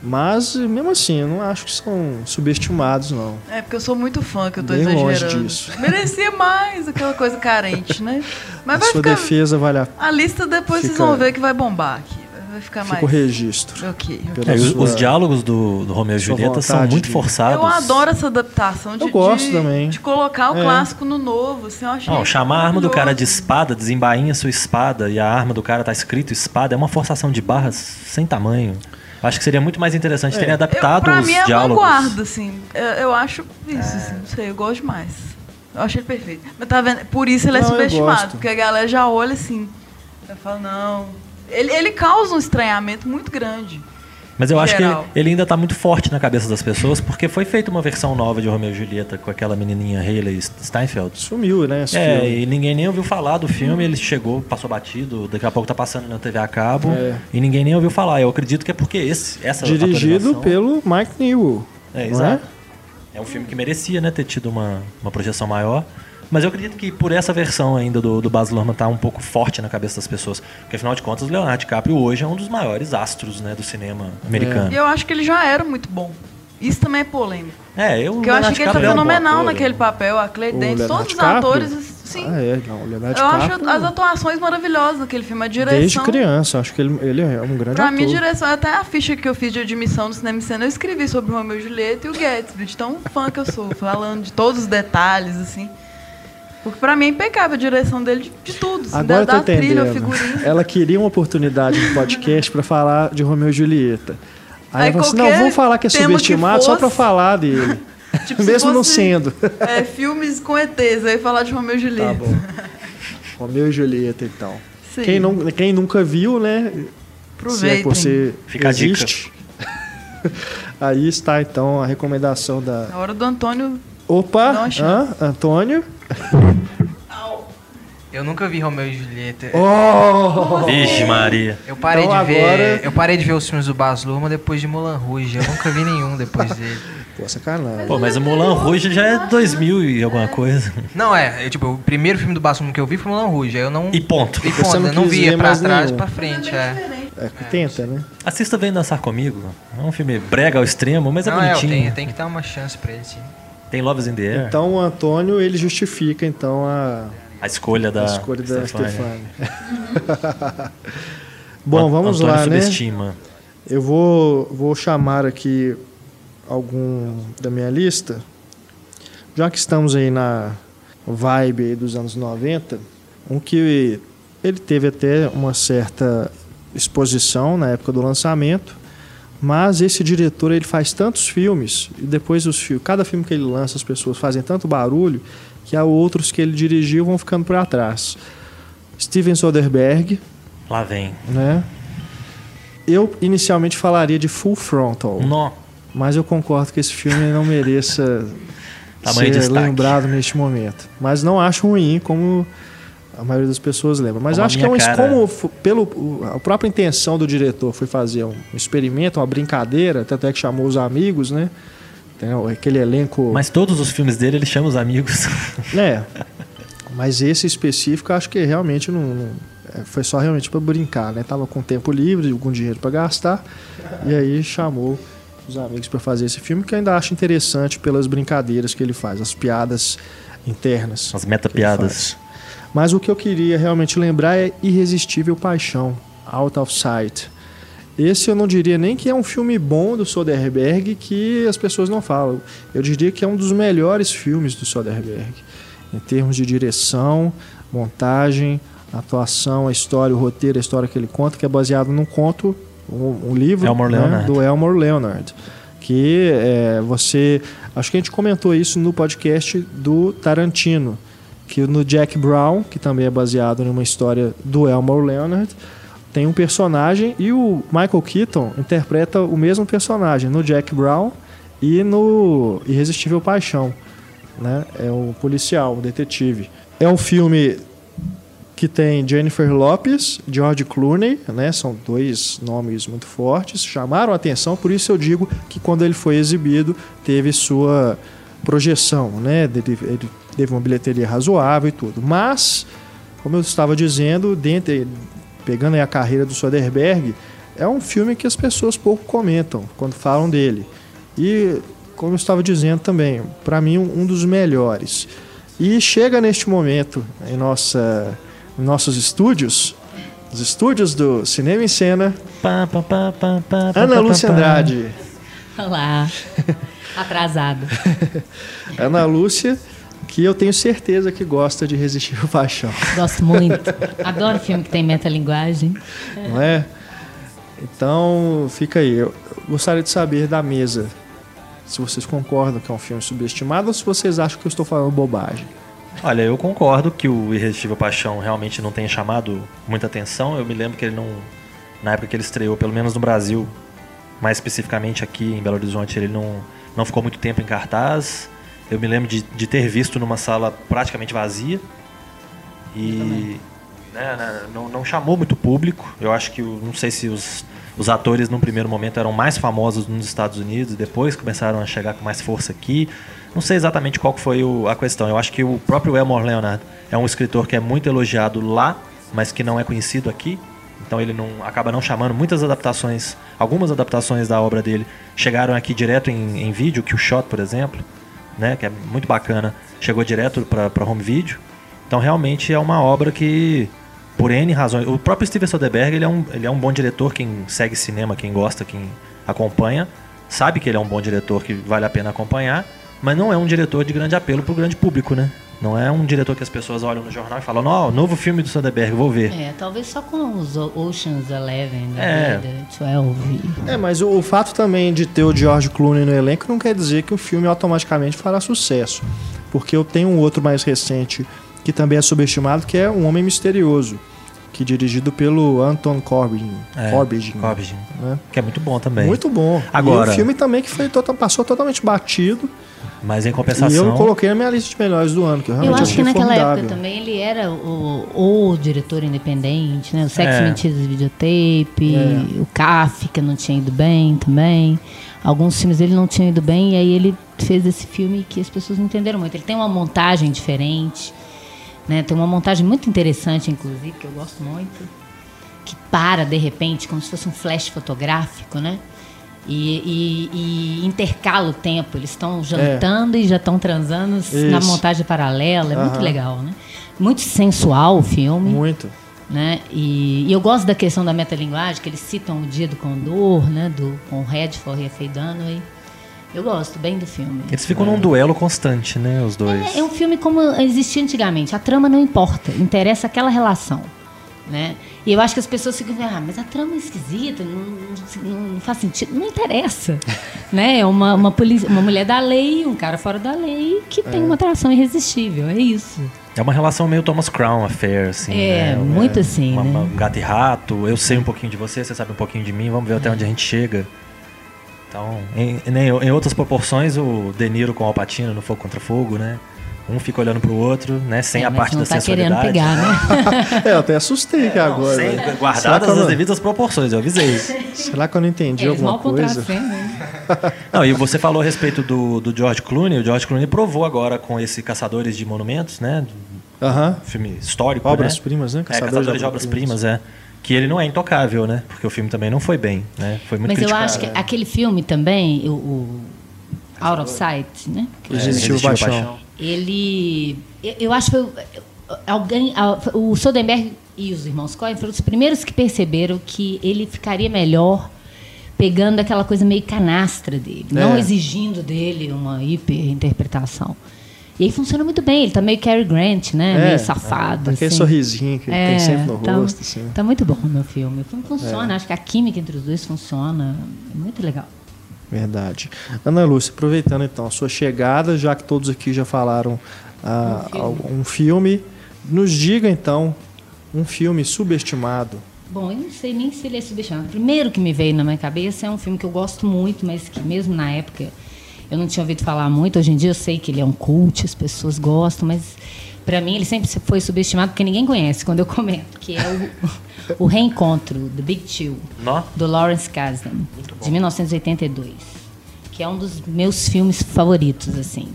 Mas, mesmo assim, eu não acho que são subestimados, não. É porque eu sou muito fã, que eu tô Bem longe exagerando. disso. <laughs> Merecia mais, aquela coisa carente, né? <laughs> Mas a vai sua ficar. defesa vale a A lista depois vocês Fica- vão ver que vai bombar aqui. Vai ficar fica mais. o registro. Ok. Pela É, os, sua- os diálogos do, do Romeu e Julieta são muito de- forçados. Eu adoro essa adaptação de, Eu gosto de, também. de colocar o É. clássico no novo. Assim, eu achei Não, chamar a arma do cara de espada, desembainha sua espada e a arma do cara tá escrito espada, é uma forçação de barras sem tamanho. Acho que seria muito mais interessante terem Eu, adaptado pra os mim é diálogos. vanguarda, assim. Eu, eu acho isso, assim. Não sei, eu gosto demais. Eu acho ele perfeito. Mas tá vendo? Por isso ele é Não, eu subestimado. Porque a galera já olha assim. Eu falo, não. Ele, ele causa um estranhamento muito grande. Mas eu acho que ele, Geral. ainda tá muito forte na cabeça das pessoas, porque foi feita uma versão nova de Romeu e Julieta com aquela menininha Hayley Steinfeld. Sumiu, né? Esse É, filme. e ninguém nem ouviu falar do filme, ele chegou, passou batido, daqui a pouco tá passando na TV a cabo, É. e ninguém nem ouviu falar. Eu acredito que é porque esse, essa Dirigido pelo Mike Newell. É, não exato. É um filme que merecia, né, ter tido uma, uma projeção maior. Mas eu acredito que por essa versão ainda do, do Baz Luhrmann tá um pouco forte na cabeça das pessoas. Porque afinal de contas, o Leonardo DiCaprio hoje é um dos maiores astros, né, do cinema americano. E eu acho que ele já era muito bom. Isso também é polêmico. É, eu Porque eu achei que ele tá é um fenomenal naquele né? papel. A Danes, Leonardo todos os DiCaprio? atores, sim. Ah, é, não, o Leonardo eu acho as atuações maravilhosas naquele filme. A direção. desde criança, acho que ele, ele é um grande Pra ator. mim, a direção, até a ficha que eu fiz de admissão no cinema em cena, eu escrevi sobre o Romeu e Julieta e o Gatsby, de tão fã que eu sou, <laughs> falando de todos os detalhes, assim. Porque pra mim é impecável a direção dele de, de tudo. Assim, Agora eu da, tô da trilha, entendendo. figurinha. Ela queria uma oportunidade no podcast pra falar de Romeu e Julieta. Aí, Aí ela falou assim: não, vamos falar que é tema que subestimado só pra fosse- falar dele. <laughs> Tipo, <laughs> se Mesmo não fosse, sendo. É, filmes com ETs, aí falar de Romeu e Julieta. Tá bom. Romeu e Julieta, então. Sim. Quem, não, quem nunca viu, né? Se é Aproveitem. que você Fica a dica. existe. <laughs> Aí está, então, a recomendação da. Na hora do Antônio. Opa! Uma hã? Antônio? Eu nunca vi Romeu e Julieta. Oh! Vixe, Maria. Eu parei Então de ver. agora- Eu parei de ver os filmes do Baz Luhrmann depois de Moulin Rouge. Eu nunca vi nenhum depois dele. Pô, sacanagem. Pô, mas o Moulin Rouge já é 2000 e alguma coisa. Não, é, eu, tipo, o primeiro filme do Baz Luhrmann que eu vi foi Moulin Rouge. Aí eu não. E ponto. E ponto, não eu não quis via pra trás nenhum. pra frente. É. É, tenta, né? Assista Vem Dançar Comigo. É um filme brega ao extremo, mas é Não, é, bonitinho. tenho, tem que dar uma chance pra ele, sim. Tem Loves in the Air. Então o Antônio, ele justifica, então, a, A escolha da a escolha da. Stefania. <laughs> Bom, vamos Antônio lá, né? subestima. Eu vou, vou chamar aqui algum da minha lista. Já que estamos aí na vibe dos anos 90, um que ele teve até uma certa exposição na época do lançamento, mas esse diretor ele faz tantos filmes e depois os filmes, cada filme que ele lança as pessoas fazem tanto barulho que há outros que ele dirigiu vão ficando para trás. Steven Soderbergh, Lá vem. né? Eu inicialmente falaria de Full Frontal, Nó. mas eu concordo que esse filme não mereça <laughs> ser de lembrado neste momento. Mas não acho ruim como a maioria das pessoas lembra. Mas Como acho que é um cara. como pelo a própria intenção do diretor foi fazer um experimento, uma brincadeira, tanto é que chamou os amigos, né? Tem aquele elenco, Mas todos os filmes dele ele chama os amigos. né? <laughs> Mas esse específico, acho que realmente não, não é, foi só realmente para brincar, né? Tava com tempo livre, algum dinheiro para gastar, e aí chamou os amigos para fazer esse filme que eu ainda acho interessante pelas brincadeiras que ele faz, as piadas internas. As meta-piadas. Mas o que eu queria realmente lembrar é Irresistível Paixão, Out of Sight. Esse eu não diria nem que é um filme bom do Soderbergh que as pessoas não falam. Eu diria que é um dos melhores filmes do Soderbergh. Em termos de direção, montagem, atuação, a história, o roteiro, a história que ele conta, que é baseado num conto, um, um livro Elmore né, do Elmore Leonard. Que é, você. Acho que a gente comentou isso no podcast do Tarantino. Que no Jack Brown, que também é baseado numa história do Elmore Leonard, tem um personagem e o Michael Keaton interpreta o mesmo personagem no Jack Brown e no Irresistível Paixão. Né? É um policial, um detetive. É um filme que tem Jennifer Lopez, George Clooney, né? São dois nomes muito fortes, chamaram a atenção, por isso eu digo que quando ele foi exibido teve sua projeção, né? Ele, ele teve uma bilheteria razoável e tudo. Mas, como eu estava dizendo, dentro, pegando aí a carreira do Soderbergh, é um filme que as pessoas pouco comentam quando falam dele. E, como eu estava dizendo também, para mim um dos melhores. E chega neste momento em nossa em nossos estúdios, os estúdios do Cinema em Cena, Pá, pá, pá, Ana Lúcia. Andrade. Olá. <laughs> Atrasado. Ana Lúcia, que eu tenho certeza que gosta de Resistir <laughs> ao Paixão, Gosto muito. Adoro filme que tem metalinguagem. não é? Então, fica aí. Eu gostaria de saber da mesa se vocês concordam que é um filme subestimado ou se vocês acham que eu estou falando bobagem. Olha, eu concordo que o Irresistível Paixão realmente não tenha chamado muita atenção. Eu me lembro que ele não. Na época que ele estreou, pelo menos no Brasil, mais especificamente aqui em Belo Horizonte, ele não, não ficou muito tempo em cartaz. Eu me lembro de, de ter visto numa sala praticamente vazia. E né, né, não, não chamou muito público. Eu acho que, não sei se os, os atores, num primeiro momento, eram mais famosos nos Estados Unidos, depois começaram a chegar com mais força aqui. Não sei exatamente qual foi o- a questão. Eu acho que o próprio Elmore Leonard é um escritor que é muito elogiado lá, mas que não é conhecido aqui. Então ele não acaba não chamando muitas adaptações, algumas adaptações da obra dele chegaram aqui direto em, em vídeo, que o Shot, por exemplo, né, que é muito bacana, chegou direto para home video. Então realmente é uma obra que por N razões, o próprio Steven Soderbergh, ele é um, ele é um bom diretor, quem segue cinema, quem gosta, quem acompanha, sabe que ele é um bom diretor que vale a pena acompanhar, mas não é um diretor de grande apelo para o grande público, né? Não é um diretor que as pessoas olham no jornal e falam, ó, novo filme do Soderbergh, vou ver. É, talvez só com os Oceans Eleven, da É. vida, 12. É, mas o, o fato também de ter o George Clooney no elenco não quer dizer que o filme automaticamente fará sucesso. Porque eu tenho um outro mais recente que também é subestimado, que é Um Homem Misterioso, que é dirigido pelo Anton Corbijn. É, Corbijn, Corbijn, né? que é muito bom também. Muito bom. Agora- E um filme também que foi tota- passou totalmente batido. Mas em E compensação, eu coloquei na minha lista de melhores do ano, que eu Eu realmente acho que naquela formidável. época também ele era o, o diretor independente, né? O Sex, É. Mentiras e Videotape, É. o Kafka não tinha ido bem também. Alguns filmes dele não tinham ido bem, e aí ele fez esse filme que as pessoas não entenderam muito. Ele tem uma montagem diferente, né? Tem uma montagem muito interessante, inclusive, que eu gosto muito, que para de repente, como se fosse um flash fotográfico, né? E, e- e intercala o tempo. Eles estão jantando e já estão transando na Isso. montagem paralela. É muito legal, né? Muito sensual o filme. Muito. Né? E, e eu gosto da questão da metalinguagem, que eles citam o Dia do Condor, né? Do, com o Redford e a Faye Dunaway. Eu gosto bem do filme. eles ficam num duelo constante, né, os dois. É, é um filme como existia antigamente. A trama não importa, interessa aquela relação. Né? E eu acho que as pessoas ficam ah, mas a trama é esquisita, não, não- não faz sentido. Não interessa. <laughs> né? É uma, uma, poli- uma mulher da lei, um cara fora da lei, que tem uma atração irresistível. É isso. É uma relação meio Thomas Crown Affair, assim. É, né? muito assim, Uma, né? um gato e rato, eu sei um pouquinho de você, você sabe um pouquinho de mim, vamos ver até onde a gente chega. Então, em, em, em outras proporções, o De Niro com o Alpatino no Fogo Contra Fogo, né? Um fica olhando pro outro, né? Sem É, a parte não da tá querendo sensualidade. pegar, né? <laughs> É, eu até assustei aqui agora. Sem, né? Guardadas que eu as não- devidas proporções, eu avisei. <laughs> Será que eu não entendi Eles alguma coisa? <laughs> Não, e você falou a respeito do, do George Clooney. O George Clooney provou agora com esse Caçadores de Monumentos, né? Aham. filme histórico, Obras né? primas, né? É, Caçadores de Obras Primas, é. Que ele não é intocável, né? Porque o filme também não foi bem, né? Foi muito Mas eu criticado. acho que aquele filme também, o, o Out of Sight, né? Resistiu Resistiu Paixão. Ele. Eu, acho que alguém. O Soderbergh e os irmãos Coen foram os primeiros que perceberam que ele ficaria melhor pegando aquela coisa meio canastra dele, não É. exigindo dele uma hiperinterpretação. E aí funciona muito bem, ele tá meio Cary Grant, né? meio safado. Aquele assim. sorrisinho que ele tem sempre no tá, rosto. Assim. tá muito bom o meu filme. O filme É. funciona, acho que a química entre os dois funciona. É muito legal. Verdade. Ana Lúcia, aproveitando então a sua chegada, já que todos aqui já falaram ah, Um filme. um filme, nos diga então um filme subestimado. Bom, eu não sei nem se ele é subestimado. O primeiro que me veio na minha cabeça é um filme que eu gosto muito, mas que mesmo na época eu não tinha ouvido falar muito. Hoje em dia eu sei que ele é um cult, as pessoas gostam, mas para mim ele sempre foi subestimado porque ninguém conhece quando eu <laughs> comento, que é o, o Reencontro, The Big Chill, Nó? do Lawrence Kasdan, de 1982, que é um dos meus filmes favoritos, assim,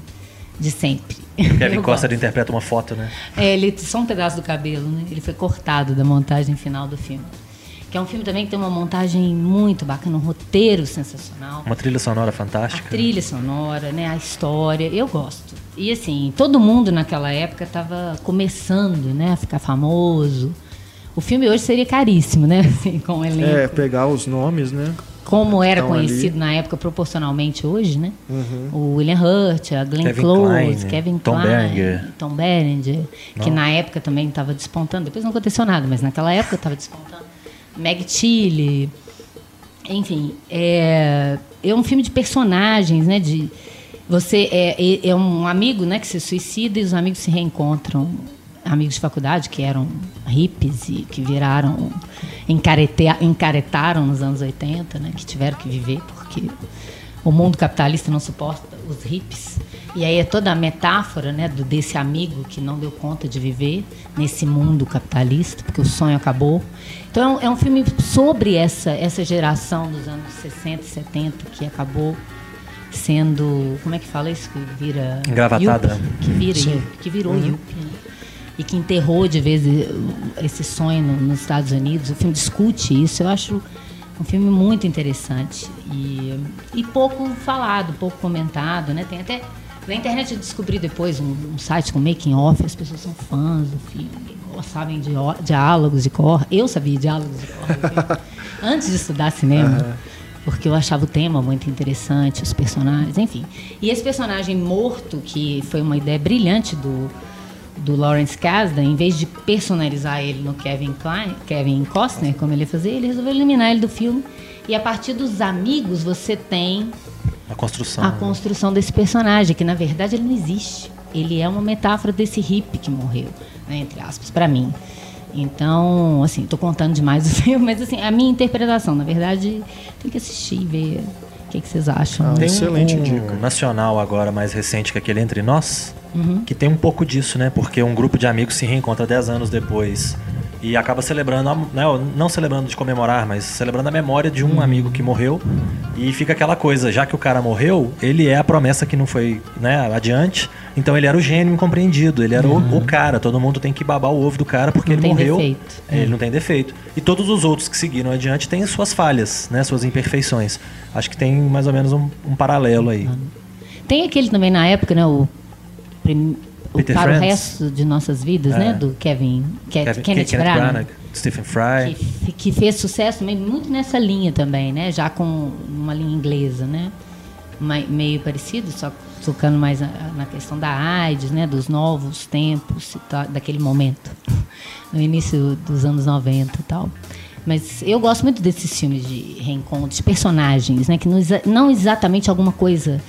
de sempre. Kevin <laughs> Eu Costa interpreta uma foto, né? É, ele só um pedaço do cabelo, né? Ele foi cortado da montagem final do filme. Que é um filme também que tem uma montagem muito bacana, um roteiro sensacional. Uma trilha sonora A fantástica. trilha sonora, né? A história, eu gosto. E assim, todo mundo naquela época estava começando, né? A ficar famoso. O filme hoje seria caríssimo, né? <laughs> Assim, com o elenco. É, pegar os nomes, né? Como era Estão ali. conhecido na época proporcionalmente hoje, né? Uhum. O William Hurt, a Glenn Kevin Close, Kline, Kevin Tom Kline, Berenger. Tom Berenger, que na época também estava despontando. Depois não aconteceu nada, mas naquela época estava despontando. Meg Tilly, enfim, é, é um filme de personagens, né? De você é, é, é um amigo, né, que se suicida e os amigos se reencontram, amigos de faculdade que eram hippies e que viraram encarete, encaretaram nos anos 80, né, que tiveram que viver porque o mundo capitalista não suporta os hippies. E aí é toda a metáfora né, do, desse amigo que não deu conta de viver nesse mundo capitalista, porque o sonho acabou. Então é um filme sobre essa, essa geração dos anos 60 e 70 que acabou sendo. Como é que fala isso? Que vira. Engravatada. yuppie, Que, vira, Sim. que virou yuppie, né? E que enterrou de vez esse sonho no- nos Estados Unidos. O filme discute isso. Eu acho um filme muito interessante e, e pouco falado, pouco comentado, né? Tem até na internet eu descobri depois um, um site com making off, as pessoas são fãs do filme, sabem de diálogos de cor. Eu sabia diálogos de cor filme, <laughs> antes de estudar cinema. Porque eu achava o tema muito interessante, os personagens, enfim. E esse personagem morto, que foi uma ideia brilhante do, do Lawrence Kasdan, em vez de personalizar ele no Kevin Klein, Kevin Costner, como ele ia fazer, ele resolveu eliminar ele do filme. E a partir dos amigos você tem A construção. a construção desse personagem, que na verdade ele não existe. Ele é uma metáfora desse hippie que morreu, né, entre aspas, para mim. Então, assim, tô contando demais o <laughs> filme, mas assim, a minha interpretação, na verdade, tem que assistir e ver que, que vocês acham. Ah, Tem um, Excelente um dica. nacional agora mais recente que é aquele Entre Nós, Uhum. que tem um pouco disso, né? Porque um grupo de amigos se reencontra 10 anos depois e acaba celebrando, a- né, não celebrando de comemorar, mas celebrando a memória de um Uhum. amigo que morreu. E fica aquela coisa, já que o cara morreu, ele é a promessa que não foi né, adiante. Então ele era o gênio incompreendido, ele era o, o cara. Todo mundo tem que babar o ovo do cara porque Uhum. Não ele tem morreu. defeito. É, Ele não tem defeito. E todos os outros que seguiram adiante têm suas falhas, né, suas imperfeições. Acho que tem mais ou menos um, um paralelo aí. Tem aquele também na época, né? O, prim- o Peter Para o Franz. Resto de Nossas Vidas, É. né? Do Kevin, Ke- Kevin- Kenneth, Kenneth Branagh. Branagh, Stephen Fry. que, que fez sucesso também muito nessa linha também, né? Já com uma linha inglesa, né? Meio parecido, só tocando mais na, questão da AIDS, né, dos novos tempos, daquele momento, no início dos anos 90 e tal. Mas eu gosto muito desses filmes de reencontros, de personagens, né, que não, não exatamente alguma coisa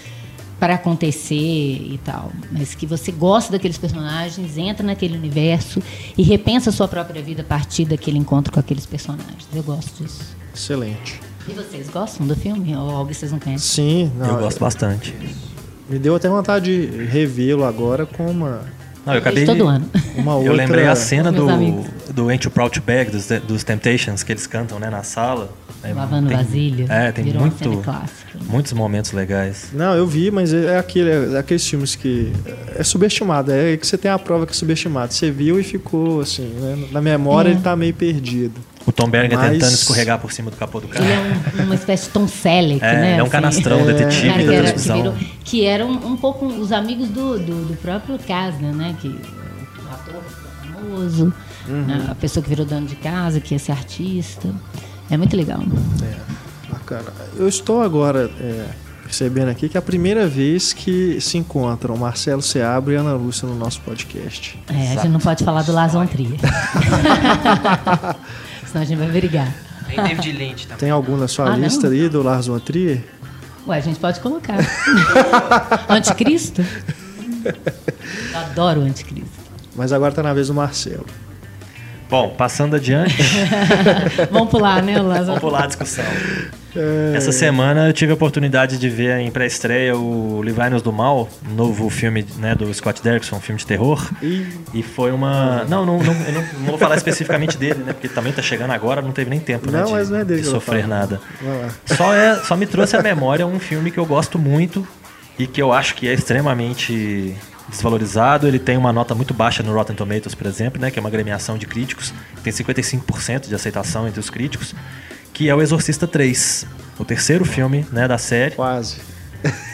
para acontecer e tal, mas que você gosta daqueles personagens, entra naquele universo e repensa a sua própria vida a partir daquele encontro com aqueles personagens. Eu gosto disso. Excelente. E vocês gostam do filme ou algo que vocês não conhecem? Sim, não, eu gosto bastante. Me deu até vontade de revê-lo agora com uma, Não, eu acabei Todo ano. <laughs> uma Eu outra. lembrei a cena do, amigos. do Ain't You Proud to Beg, dos, dos Temptations, que eles cantam né, na sala. É, Lavando tem- vasilha. É, tem virou muito. uma cena clássica. Muitos momentos legais. Não, eu vi, mas é, aquele, é aqueles filmes que é subestimado. É aí que você tem a prova que é subestimado. Você viu e ficou assim, né? Na memória É. ele tá meio perdido. O Tom Berger Mas- tentando escorregar por cima do capô do carro. Ele é um- uma espécie de Tom Selleck, É, né? é um assim. canastrão, É. detetive da que, virou- que eram um pouco os amigos do, do, do próprio Kasner, né? Que, o ator famoso, Uhum. né? a pessoa que virou dono de casa, que ia ser artista. É muito legal. Bacana. Eu estou agora é, percebendo aqui que é a primeira vez que se encontram Marcelo Seabra e Ana Lúcia no nosso podcast. É, a gente não pode falar do von Trier. <laughs> Senão a gente vai brigar. Tem David Lynch também. Tem algum na sua Ah, não? lista aí do Lars von Trier? Ué, a gente pode colocar. <laughs> Anticristo? Eu adoro o anticristo. Mas agora tá na vez do Marcelo. Bom, passando adiante, <laughs> Vamos pular, né, Lars von vamos pular a discussão. Essa semana eu tive a oportunidade de ver em pré-estreia o Livrai-nos do Mal, novo filme né, do Scott Derrickson, um filme de terror. E E foi uma. Não, não, não, eu não, não vou falar especificamente dele, né? Porque também tá chegando agora, não teve nem tempo né, Não, de, mas não é dele de sofrer nada. Só, é, só me trouxe à memória um filme que eu gosto muito e que eu acho que é extremamente desvalorizado. Ele tem uma nota muito baixa no Rotten Tomatoes, por exemplo, né, que é uma agremiação de críticos, tem 55% de aceitação entre os críticos, que é o Exorcista 3, o terceiro filme né, da série. Quase.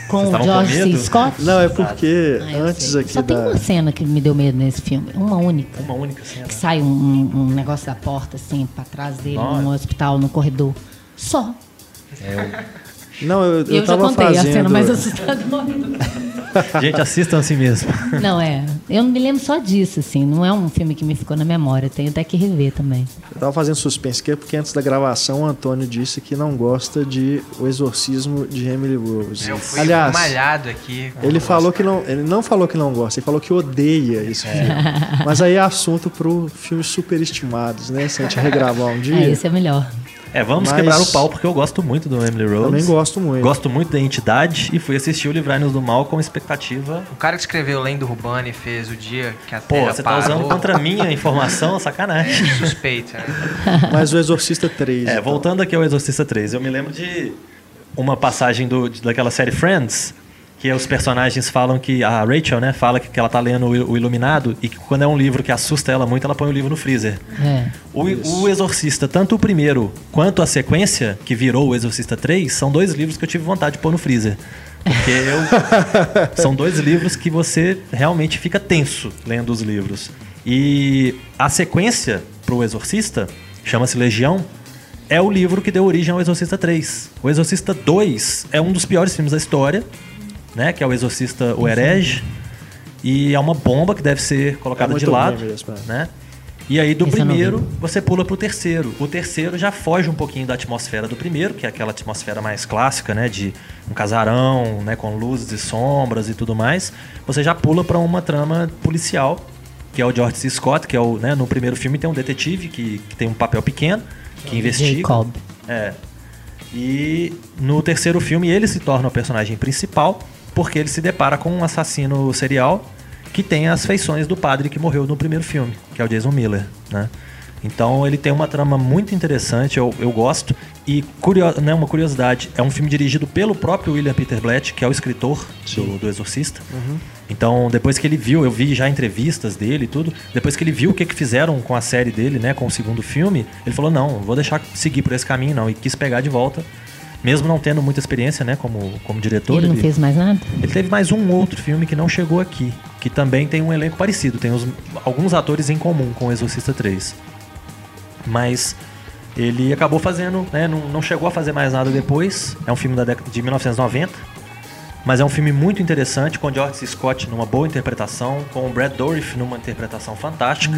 Com o George com C. Scott? Não, é porque Ah, antes aqui Só tem da. uma cena que me deu medo nesse filme. Uma única. Uma única cena. Que sai um, um- negócio da porta, assim, pra trás dele, Nossa. no hospital, no corredor. Só. Não, eu, eu, Eu, já contei fazendo. a cena mais assustadora. <laughs> Gente, assistam a si mesmo. Não, é. Eu não me lembro só disso, assim. Não é um filme que me ficou na memória. Tenho até que rever também. Eu tava fazendo suspense aqui porque antes da gravação o Antônio disse que não gosta de O Exorcismo de Emily Rose. Eu fui Aliás, malhado aqui. ele falou que não, ele não falou que não gosta, ele falou que odeia esse É. filme. <laughs> Mas aí é assunto pro filmes superestimados, né? Se a gente regravar um dia. É, esse é melhor. É, vamos Mas- quebrar o pau porque eu gosto muito do Emily Rose. Também gosto muito. Gosto muito da entidade e fui assistir o Livrai-nos do Mal com expectativa. O cara que escreveu Lendo Urbana e fez o dia que a Pô, Terra você tá parou. usando contra mim a informação, <laughs> sacanagem. Suspeita. né? <laughs> Mas o Exorcista 3. É, então. voltando aqui ao Exorcista 3, eu me lembro de uma passagem do, daquela série Friends, que os personagens falam que. A Rachel, né, fala que, que ela tá lendo o, o Iluminado e que quando é um livro que assusta ela muito, ela põe o livro no freezer. É. O, o Exorcista, tanto o primeiro quanto a sequência, que virou o Exorcista 3, são dois livros que eu tive vontade de pôr no freezer. Porque eu, <laughs> são dois livros que você realmente fica tenso lendo os livros. E a sequência pro Exorcista, chama-se Legião, é o livro que deu origem ao Exorcista 3. O Exorcista 2 é um dos piores filmes da história, né? Que é o Exorcista O Herege. E é uma bomba que deve ser colocada É de lado, mesmo, é. né? E aí do Esse primeiro você pula pro terceiro. O terceiro já foge um pouquinho da atmosfera do primeiro, que é aquela atmosfera mais clássica, né, de um casarão, né, com luzes e sombras e tudo mais. Você já pula para uma trama policial, que é o George C. Scott, que é o, né, no primeiro filme tem um detetive que, que tem um papel pequeno, que investiga. Jacob. É. E no terceiro filme ele se torna o personagem principal porque ele se depara com um assassino serial que tem as feições do padre que morreu no primeiro filme, que é o Jason Miller, né? Então ele tem uma trama muito interessante, eu, eu gosto. E curio, né, uma curiosidade, é um filme dirigido pelo próprio William Peter Blatt, que é o escritor do, do Exorcista. Então, depois que ele viu, eu vi já entrevistas dele e tudo, depois que ele viu o que, que fizeram com a série dele, né, com o segundo filme, ele falou, não, vou deixar seguir por esse caminho não, e quis pegar de volta, mesmo não tendo muita experiência, né, como, como diretor. Ele não fez mais nada? Ele teve mais um outro filme que não chegou aqui, que também tem um elenco parecido, tem os- alguns atores em comum com o Exorcista 3. Mas ele acabou fazendo, né, não, não chegou a fazer mais nada depois. É um filme da década de 1990, mas é um filme muito interessante com George. Scott numa boa interpretação, com o Brad Dourif numa interpretação fantástica.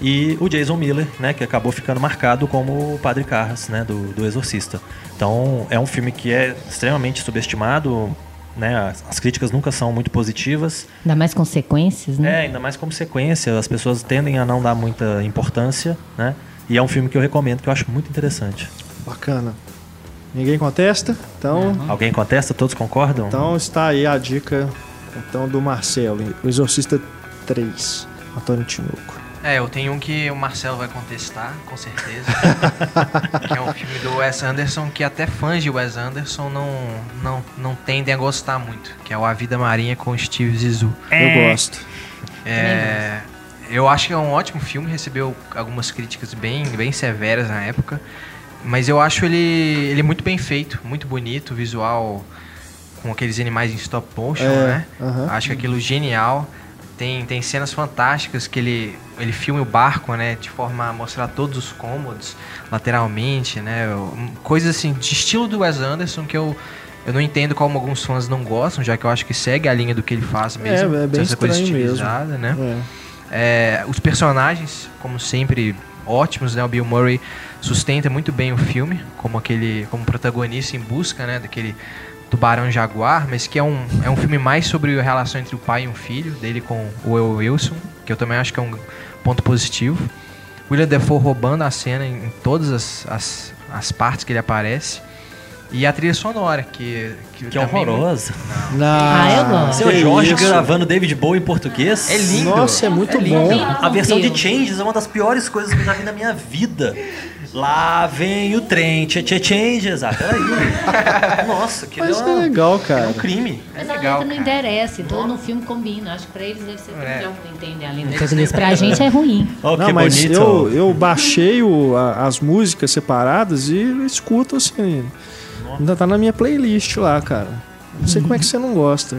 E o Jason Miller, né, que acabou ficando marcado como o Padre Carras, né, do, do Exorcista. Então, é um filme que é extremamente subestimado, né, as, as críticas nunca são muito positivas. Ainda mais consequências, né? É, ainda mais como sequência, as pessoas tendem a não dar muita importância, né? E é um filme que eu recomendo, que eu acho muito interessante. Bacana. Ninguém contesta? Então, Alguém contesta? Todos concordam? então está aí a dica então do Marcelo, o Exorcista 3, Antônio Tinoco. É, eu tenho um que o Marcelo vai contestar, com certeza. <laughs> que é um filme do Wes Anderson que até fãs de Wes Anderson não, não, não tendem a gostar muito. Que é o A Vida Marinha com Steve Zissou. Eu gosto. É, eu acho que é um ótimo filme, recebeu algumas críticas bem, bem severas na época. Mas eu acho ele, ele muito bem feito, muito bonito, visual com aqueles animais em stop motion, É, né? aham. Acho que aquilo genial. Tem, tem cenas fantásticas que ele, ele filma o barco, né? De forma a mostrar todos os cômodos lateralmente, né? Coisas assim, de estilo do Wes Anderson que eu, eu não entendo como alguns fãs não gostam, já que eu acho que segue a linha do que ele faz mesmo. é bem essa coisa estranho mesmo. estilizada, né? É. É, os personagens, como sempre, ótimos, né? O Bill Murray sustenta muito bem o filme, como aquele, como protagonista em busca, né? Daquele tubarão jaguar, mas que é um, é um filme mais sobre a relação entre o pai e um filho, dele com o Will Wilson, que eu também acho que é um ponto positivo. William Defoe roubando a cena em, em todas as, as, as partes que ele aparece. E a trilha sonora, que... Que, Que é também- horrorosa. Não, Ah, eu gosto. Seu que Jorge isso. gravando David Bowie em português. É lindo. Nossa, é muito lindo. bom. A versão de. Changes é uma das piores coisas que eu já vi na minha vida. Lá vem o trem, tchê tchê Changes. Ah, peraí. <laughs> Nossa, que Mas é, é legal, é cara. um crime. Mas É a legal, letra não cara. interessa, então no filme combina. Acho que pra eles deve ser É. tranquilo, não entendem a língua português. Pra gente é ruim. Oh, Não, que mas bonito. eu, eu baixei o- a- as músicas separadas e escuto assim. Ainda tá na minha playlist lá, cara. Não sei como é que você não gosta.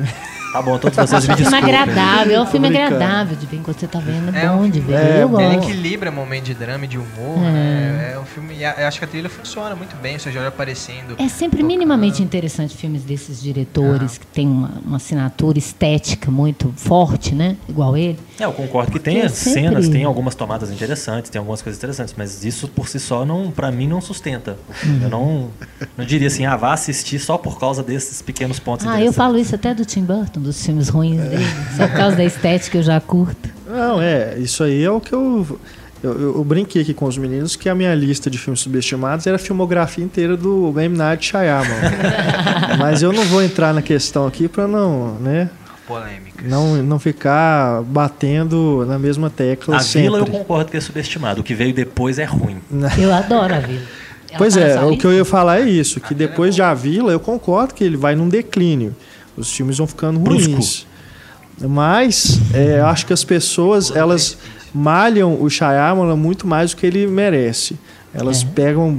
Tá bom, todos vocês me É um filme desculpem. agradável, é um filme agradável de ver enquanto você tá vendo. É É um bom de ver. é, eu Ele equilibra momento de drama e de humor, É. né? É um filme. a- Eu acho que a trilha funciona muito bem, o Sr. Jorge aparecendo. É sempre tocando. minimamente interessante filmes desses diretores que tem uma, uma assinatura estética muito forte, né? Igual ele. É, eu concordo que tem as sempre- cenas, tem algumas tomadas interessantes, tem algumas coisas interessantes, mas isso por si só, não, pra mim, não sustenta. Uhum. Eu não, não diria assim, ah, vá assistir só por causa desses pequenos pontos Ah, eu falo isso até do Tim Burton, dos filmes ruins dele. Só por causa da estética eu já curto. Não, é, isso aí é o que eu, eu. Eu, eu brinquei aqui com os meninos que a minha lista de filmes subestimados era a filmografia inteira do M. Night Shyamalan. <laughs> Mas eu não vou entrar na questão aqui pra não, né? Polêmicas. Não, não ficar batendo na mesma tecla A sempre. Vila eu concordo que é subestimado, o que veio depois é ruim. <laughs> Eu adoro a Vila. Ela Pois é, o que eu ia falar é isso, que depois de A Vila, eu concordo que ele vai num declínio. Os filmes vão ficando Brusco. ruins. Mas é, eu acho que as pessoas, elas malham o Shyamalan muito mais do que ele merece. Elas É. pegam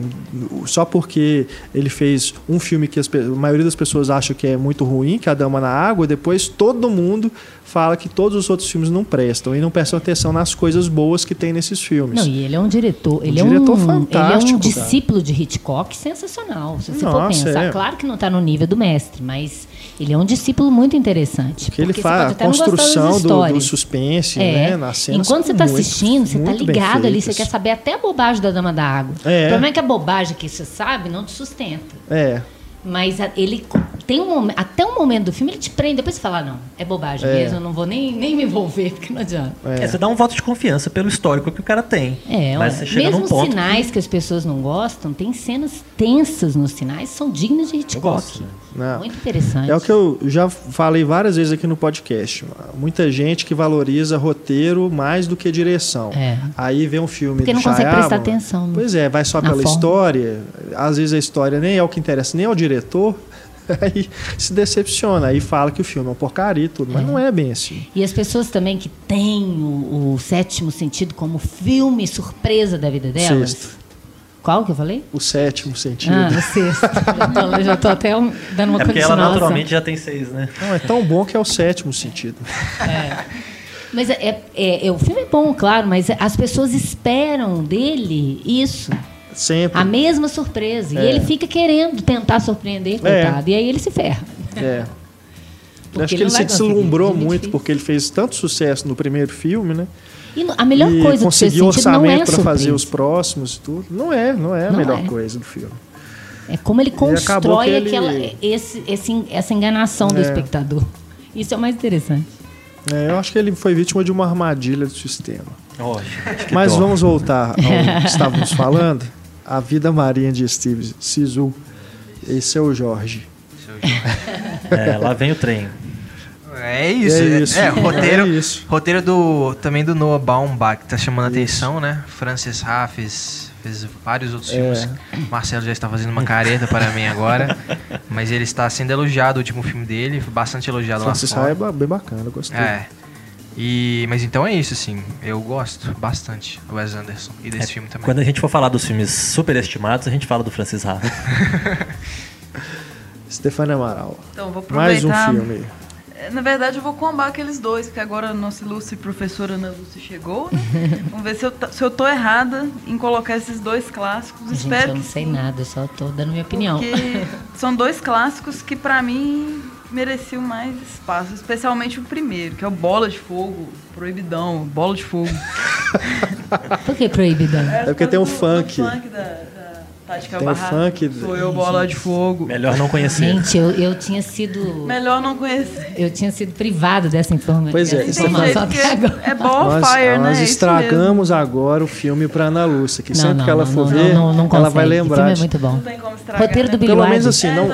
só porque ele fez um filme que as a maioria das pessoas acha que é muito ruim, que é A Dama na Água, depois todo mundo fala que todos os outros filmes não prestam e não prestam atenção nas coisas boas que tem nesses filmes. Não, e ele é um diretor. Ele diretor é um, fantástico, Ele é um cara. discípulo de Hitchcock sensacional. Se você for Nossa, pensar, é. claro que não está no nível do mestre, mas ele é um discípulo muito interessante. Que ele porque você faz a construção do, do suspense, É. né? Nas cenas Enquanto você está assistindo, você está ligado ali, você quer saber até a bobagem da Dama da Água. É. O problema é que a bobagem que você sabe não te sustenta. É, Mas a- ele tem um momento, até um momento do filme ele te prende, depois você fala, "Ah, não, é bobagem É. mesmo, eu não vou nem, nem me envolver, porque não adianta. É, você dá um voto de confiança pelo histórico que o cara tem. É, Mas você chega mesmo num os ponto. sinais que... as pessoas não gostam, tem cenas tensas nos sinais, são dignas de Hitchcock. gosto, né? Não. Muito interessante. É o que eu já falei várias vezes aqui no podcast. Muita gente que valoriza roteiro mais do que direção. É. Aí vem um filme Porque não consegue prestar atenção Pois é, vai só pela forma. história. Às vezes a história nem é o que interessa, nem é o diretor. <laughs> Aí se decepciona. Aí fala que o filme é uma porcaria e tudo. Mas não é bem assim. E as pessoas também que têm o, o sétimo sentido como filme surpresa da vida delas. Sexto. Qual que eu falei? O sétimo sentido. Ah, o sexto. já, tô, já tô até um- dando uma É porque ela naturalmente já tem seis, né? Não, é tão bom que é o sétimo sentido. Mas é, é- é- o filme é bom, claro, mas as pessoas esperam dele isso. Sempre. A mesma surpresa. É. E ele fica querendo tentar surpreender, coitado. E aí ele se ferra. É. Eu Porque acho que ele ele se deslumbrou é muito porque ele fez tanto sucesso no primeiro filme, né? E a melhor e coisa do sentido não é orçamento para fazer os próximos e tudo. Não é, não é a Não melhor é. coisa do filme. É como ele constrói ele- aquela, esse, esse- essa enganação do É. espectador. Isso é o mais interessante. É, eu acho que ele foi vítima de uma armadilha do sistema. Oh, <laughs> Mas dó. vamos voltar ao que estávamos falando. A vida marinha de Steve Sisu. Esse é o Jorge. Seu Jorge. <laughs> É, lá vem o trem. É, É isso. É É, isso. é, roteiro, É isso. roteiro do também do Noah Baumbach, que tá chamando a atenção, né? Francis Ha fez, vários outros É. filmes. Marcelo já está fazendo uma careta para mim agora. <laughs> Mas ele está sendo elogiado, o último filme dele, foi bastante elogiado Francis lá Ha fora. é ba- bem bacana, eu gostei. É. E, mas então é isso, assim. Eu gosto bastante do Wes Anderson e desse filme também. Quando a gente for falar dos filmes superestimados, a gente fala do Francis Ha. <laughs> Stefania Amaral. Então, vou Mais um aproveitar. filme. É, Na verdade, eu vou combar aqueles dois, porque agora a nossa ilustre professora Ana Lúcia chegou. né? <laughs> Vamos ver se eu, se eu tô errada em colocar esses dois clássicos. Gente, Espero eu não que sei sim, nada, eu só tô dando minha opinião. Porque <laughs> são dois clássicos que, pra mim, mereciam mais espaço. Especialmente o primeiro, que é o Bola de Fogo, Proibidão, Bola de Fogo. Por que proibidão? É porque tem do- funk. Funk da, Tati Tem o Cabarra. funk. Sou eu, Bola de Fogo. Melhor não conhecer. Gente, eu, eu tinha sido. Melhor não conhecer. Eu tinha sido privado dessa informa Pois é, isso é informação que é, é Nós, fire, né? nós É estragamos agora o filme pra Ana Lúcia, que Não, sempre não, que ela não, for não, ver, não, não ela vai lembrar. O filme é muito bom. Não tem como estragar. Roteiro do né? Billy Pelo menos assim, não,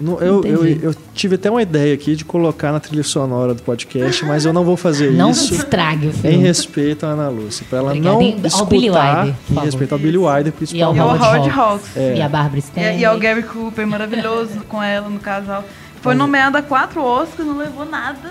Não- eu, Não eu, eu tive até uma ideia aqui de colocar na trilha sonora do podcast, mas eu não vou fazer Não isso estrague o em filme. respeito à Ana Lúcia, pra ela Obrigada. não Em- ao escutar, Billy Wilder, em favor. respeito ao Billy Wilder, E ao principalmente. E é o Howard Hawks. Hawks. E a Barbara E, Stanley. e é o Gary Cooper, maravilhoso com ela no casal. Foi nomeado a quatro Oscars, não levou nada.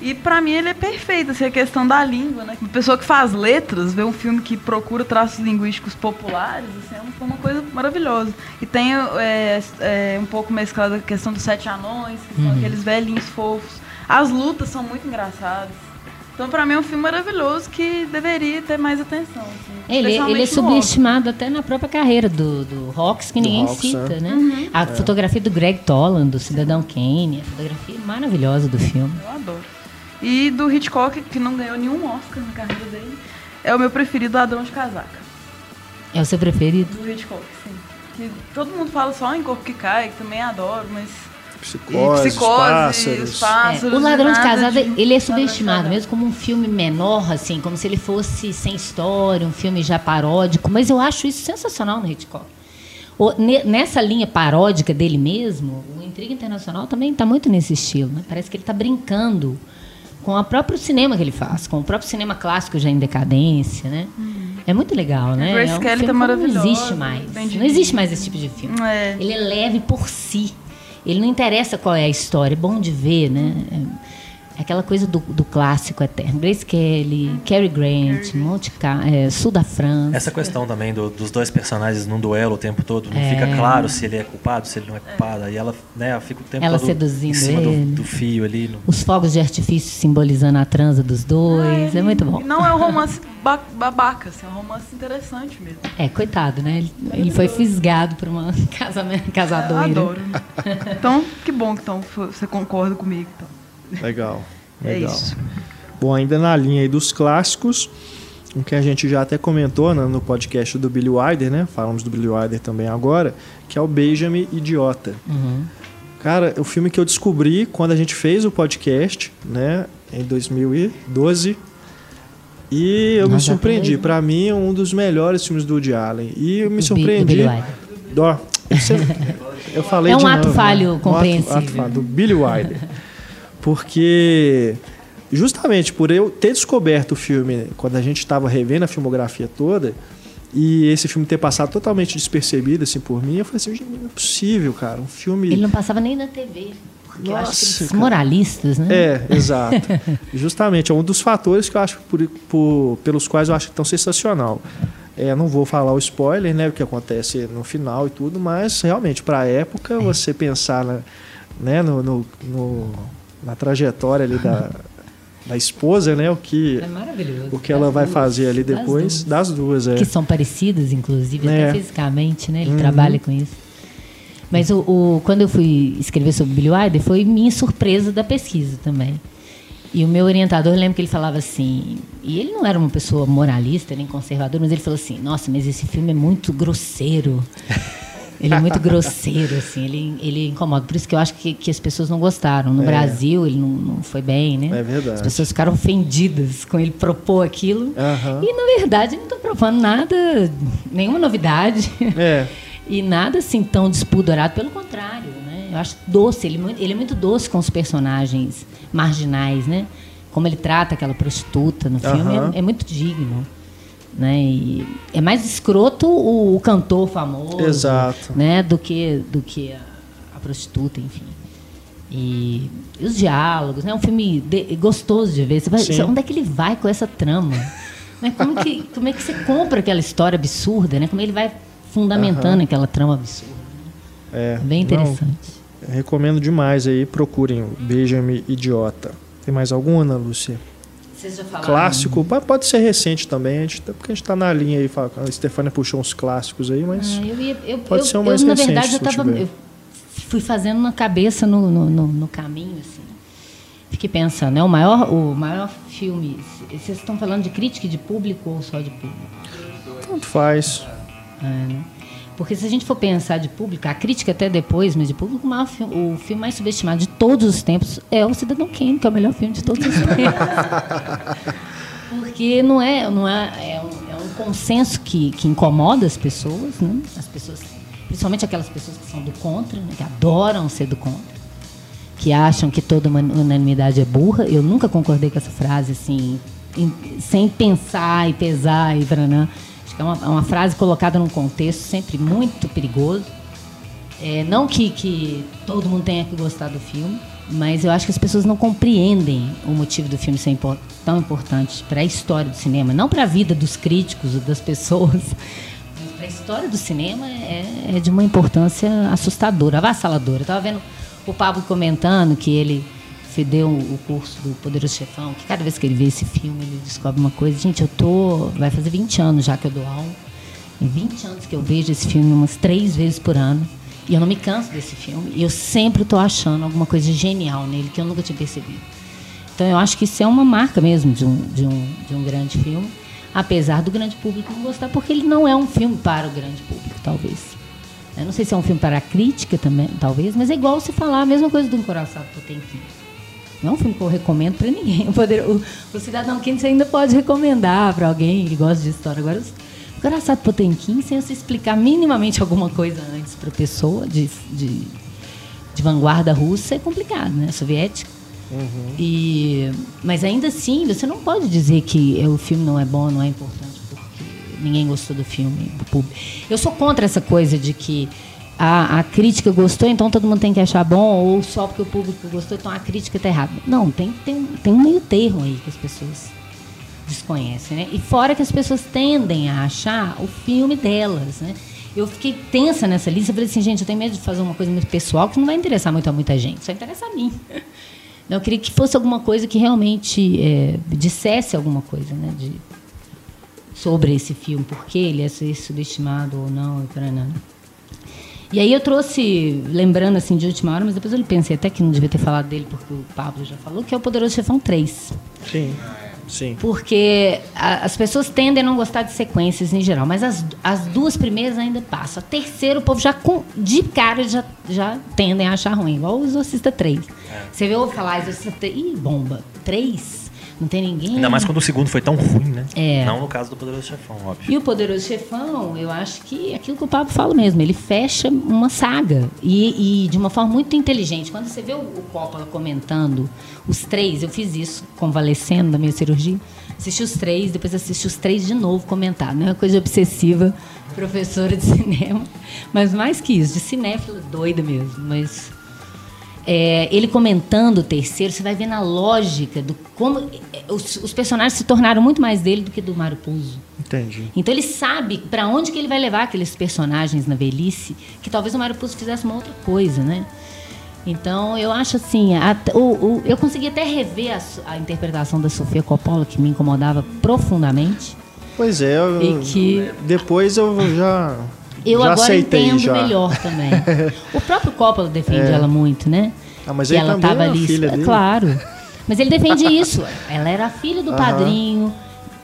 E pra mim ele é perfeito, assim, a questão da língua, né? Uma pessoa que faz letras, vê um filme que procura traços linguísticos populares, assim, é uma- foi uma coisa maravilhosa. E tem é, é, um pouco mesclado a questão dos sete anões, que Uhum. são aqueles velhinhos fofos. As lutas são muito engraçadas. Então pra mim é um filme maravilhoso que deveria ter mais atenção. assim, Ele, ele é subestimado até na própria carreira do, do Hawks, que Do ninguém Hawks, cita, é. né? Uhum. A fotografia do Greg Toland, do Cidadão Kane, a fotografia maravilhosa do filme. Eu adoro. E do Hitchcock, que não ganhou nenhum Oscar na carreira dele, é o meu preferido Ladrão de Casaca. É o seu preferido? Do Hitchcock, sim. Que todo mundo fala só em Corpo que Cai, que também adoro, mas... Psicose, psicose, pássaros. os pássaros... É, o Ladrão de Casada, de- ele é subestimado, mesmo como um filme menor, assim, como se ele fosse sem história, um filme já paródico, mas eu acho isso sensacional no Hitchcock. O- ne- nessa linha paródica dele mesmo, o Intriga Internacional também está muito nesse estilo. Né? Parece que ele está brincando com o próprio cinema que ele faz, com o próprio cinema clássico já em decadência, né? É muito legal, né? Grace é um Kelly filme tá que maravilhosa, Não existe mais. Não existe mais esse tipo de filme. É. Ele é leve por si. Ele não interessa qual é a história. É bom de ver, né? É aquela coisa do, do clássico eterno. Grace Kelly, Cary Grant, Monte Ca- é, sul da França. Essa questão também do- dos dois personagens num duelo o tempo todo, não É. fica claro se ele é culpado, se ele não é culpado. Aí ela, né, fica o tempo Ela todo seduzindo em cima do, ele. do fio ali. no- Os fogos de artifício simbolizando a transa dos dois. É muito bom. Não é um romance ba- babaca, assim, é um romance interessante mesmo. É, coitado, né? Ele, ele foi fisgado por uma <laughs> casamento, Eu casadoira. adoro. Então, que bom que então, você concorda comigo. Então. Legal, É legal. isso. Bom, ainda na linha aí dos clássicos, o que a gente já até comentou né, no podcast do Billy Wilder, né? Falamos do Billy Wilder também agora, que é o Benjamin Idiota. Uhum. Cara, é o filme que eu descobri quando a gente fez o podcast, né? Em 2012. E eu me Nossa, surpreendi. beleza. Pra mim, é um dos melhores filmes do Woody Allen. E eu me surpreendi. Billy Wilder. Ó, você- eu falei É um ato novo, falho né? Um ato- ato falho, do Billy Wilder. <laughs> Porque justamente por eu ter descoberto o filme quando a gente estava revendo a filmografia toda e esse filme ter passado totalmente despercebido assim por mim, eu falei assim, "Gente, não é possível, cara, um filme Ele não passava nem na TV. Porque eu acho que Nossa, moralistas, né? É, exato. <laughs> Justamente, é um dos fatores que eu acho por, por- pelos quais eu acho tão sensacional. É, não vou falar o spoiler, né, o que acontece no final e tudo, mas realmente para a época você pensar na, né, no, no- no- na trajetória ali da, da esposa, né, o que É maravilhoso. o que ela Das vai duas. fazer ali Das depois duas. das duas, é. Que são parecidas, inclusive, É. até fisicamente, né? Ele Uhum. trabalha com isso. Mas o, o- quando eu fui escrever sobre Billy Wilder, foi minha surpresa da pesquisa também. E o meu orientador, eu lembro que ele falava assim, e ele não era uma pessoa moralista nem conservadora, mas ele falou assim: Nossa, mas esse filme é muito grosseiro. <laughs> Ele é muito grosseiro, assim, ele, ele incomoda. Por isso que eu acho que, que as pessoas não gostaram. No É. Brasil, ele não, não foi bem, né? É verdade. As pessoas ficaram ofendidas com ele propor aquilo. Aham. E, na verdade, ele não está propondo nada, nenhuma novidade. É, <laughs> E nada assim tão despudorado, pelo contrário, né? Eu acho doce, ele, é muito- ele é muito doce com os personagens marginais, né? Como ele trata aquela prostituta no filme Aham. é, é muito digno. Né? E é mais escroto o, o cantor famoso Exato. né? do que, do que a, a prostituta, enfim. E, e os diálogos, né? É um filme de- gostoso de ver. Você vai, Sim. onde é que ele vai com essa trama? <laughs> Né? Como, que, como é que você compra aquela história absurda, né? Como ele vai fundamentando aquela trama absurda. É, É bem não, interessante. recomendo demais aí, procurem o Beija-me Idiota. Tem mais alguma, Ana Lúcia? Vocês já falaram? Clássico, mas pode ser recente também, a gente, tá- porque a gente tá na linha aí, a Stefania puxou uns clássicos aí, mas Ah, eu ia, eu, Pode eu, ser um eu, mais na recente, verdade, se eu tava. Eu fui fazendo uma cabeça no, no, no- no caminho, assim. Fiquei pensando, né? O maior, o maior filme. Vocês estão falando de crítica de público ou só de público? tanto faz. É, né? Porque se a gente for pensar de público, a crítica até depois, mas de público, o, filme mais subestimado de todos os tempos é o Cidadão Kane, que é o melhor filme de todos os tempos. <laughs> Porque não é, não é, é um, é um consenso que, que incomoda as pessoas, né? As pessoas, principalmente aquelas pessoas que são do contra, né? que adoram ser do contra, que acham que toda unanimidade é burra. Eu nunca concordei com essa frase assim, em- sem pensar e pesar e branã. É uma, é uma frase colocada num contexto sempre muito perigoso. É, não que, que todo mundo tenha que gostar do filme, mas eu acho que as pessoas não compreendem o motivo do filme ser impor- tão importante para a história do cinema, não para a vida dos críticos ou das pessoas, <laughs> para a história do cinema é, é de uma importância assustadora, avassaladora. Eu estava vendo o Pablo comentando que ele se deu o curso do Poderoso Chefão, que cada vez que ele vê esse filme ele descobre uma coisa. Gente, eu tô. Vai fazer 20 anos já que eu dou aula. Tem 20 anos que eu vejo esse filme umas três vezes por ano. E eu não me canso desse filme. E eu sempre estou achando alguma coisa genial nele que eu nunca tinha percebido. Então eu acho que isso é uma marca mesmo de um, de um, de um grande filme. Apesar do grande público não gostar, porque ele não é um filme para o grande público, talvez. Eu não sei se é um filme para a crítica também, talvez, mas é igual você falar a mesma coisa do Encoraçado Potemkin. Não é um filme que eu recomendo para ninguém. O, poder, o, o Cidadão Kane você ainda pode recomendar para alguém que gosta de história. Agora, o Encoraçado Potemkin, sem você explicar minimamente alguma coisa antes para a pessoa de, de, de vanguarda russa, é complicado, né? Soviética. E, mas ainda assim, você não pode dizer que o filme não é bom, não é importante, porque ninguém gostou do filme, do público. Eu sou contra essa coisa de que a, a crítica gostou, então todo mundo tem que achar bom, ou só porque o público gostou, então a crítica está errada. Não, tem, tem, tem um meio termo aí que as pessoas desconhecem, né? E fora que as pessoas tendem a achar o filme delas, né? Eu fiquei tensa nessa lista, falei assim, gente, eu tenho medo de fazer uma coisa muito pessoal que não vai interessar muito a muita gente, só interessa a mim. <laughs> Não, eu queria que fosse alguma coisa que realmente é, dissesse alguma coisa, né? De, sobre esse filme, por que ele é subestimado ou não, e para nada. E aí eu trouxe, lembrando assim de última hora, mas depois eu pensei até que não devia ter falado dele, porque o Pablo já falou, que é o Poderoso Chefão 3. Sim, sim. Porque a- as pessoas tendem a não gostar de sequências em geral, mas as, as duas primeiras ainda passam. A terceira, o povo já com, de cara já, já tendem a achar ruim, igual o Exorcista 3. Você ouve falar Exorcista 3, ih, bomba. 3? Não tem ninguém. Ainda mais quando o segundo foi tão ruim, né? É. Não no caso do Poderoso Chefão, óbvio. E o Poderoso Chefão, eu acho que é aquilo que o Pablo fala mesmo, ele fecha uma saga. E, e de uma forma muito inteligente. Quando você vê o, o Coppola comentando os três, eu fiz isso convalescendo da minha cirurgia. Assisti os três, depois assisti os três de novo comentar. Não é uma coisa obsessiva, professora de cinema. Mas mais que isso, de cinéfila doida mesmo. Mas é, ele comentando o terceiro, você vai ver na lógica do como é, os, os personagens se tornaram muito mais dele do que do Mário Puzo. Entendi. Então ele sabe para onde que ele vai levar aqueles personagens na velhice, que talvez o Mário Puzo fizesse uma outra coisa, né? Então eu acho assim, a- o- o- eu consegui até rever a, a interpretação da Sofia Coppola, que me incomodava profundamente. Pois é, eu, E que- depois eu já, Eu já agora aceitei entendo já. melhor também. <laughs> o próprio Coppola defende ela muito, né? Ah, mas que ele ela também estava é ali. filha é dele. claro. Mas ele defende isso. Ela era a filha do padrinho.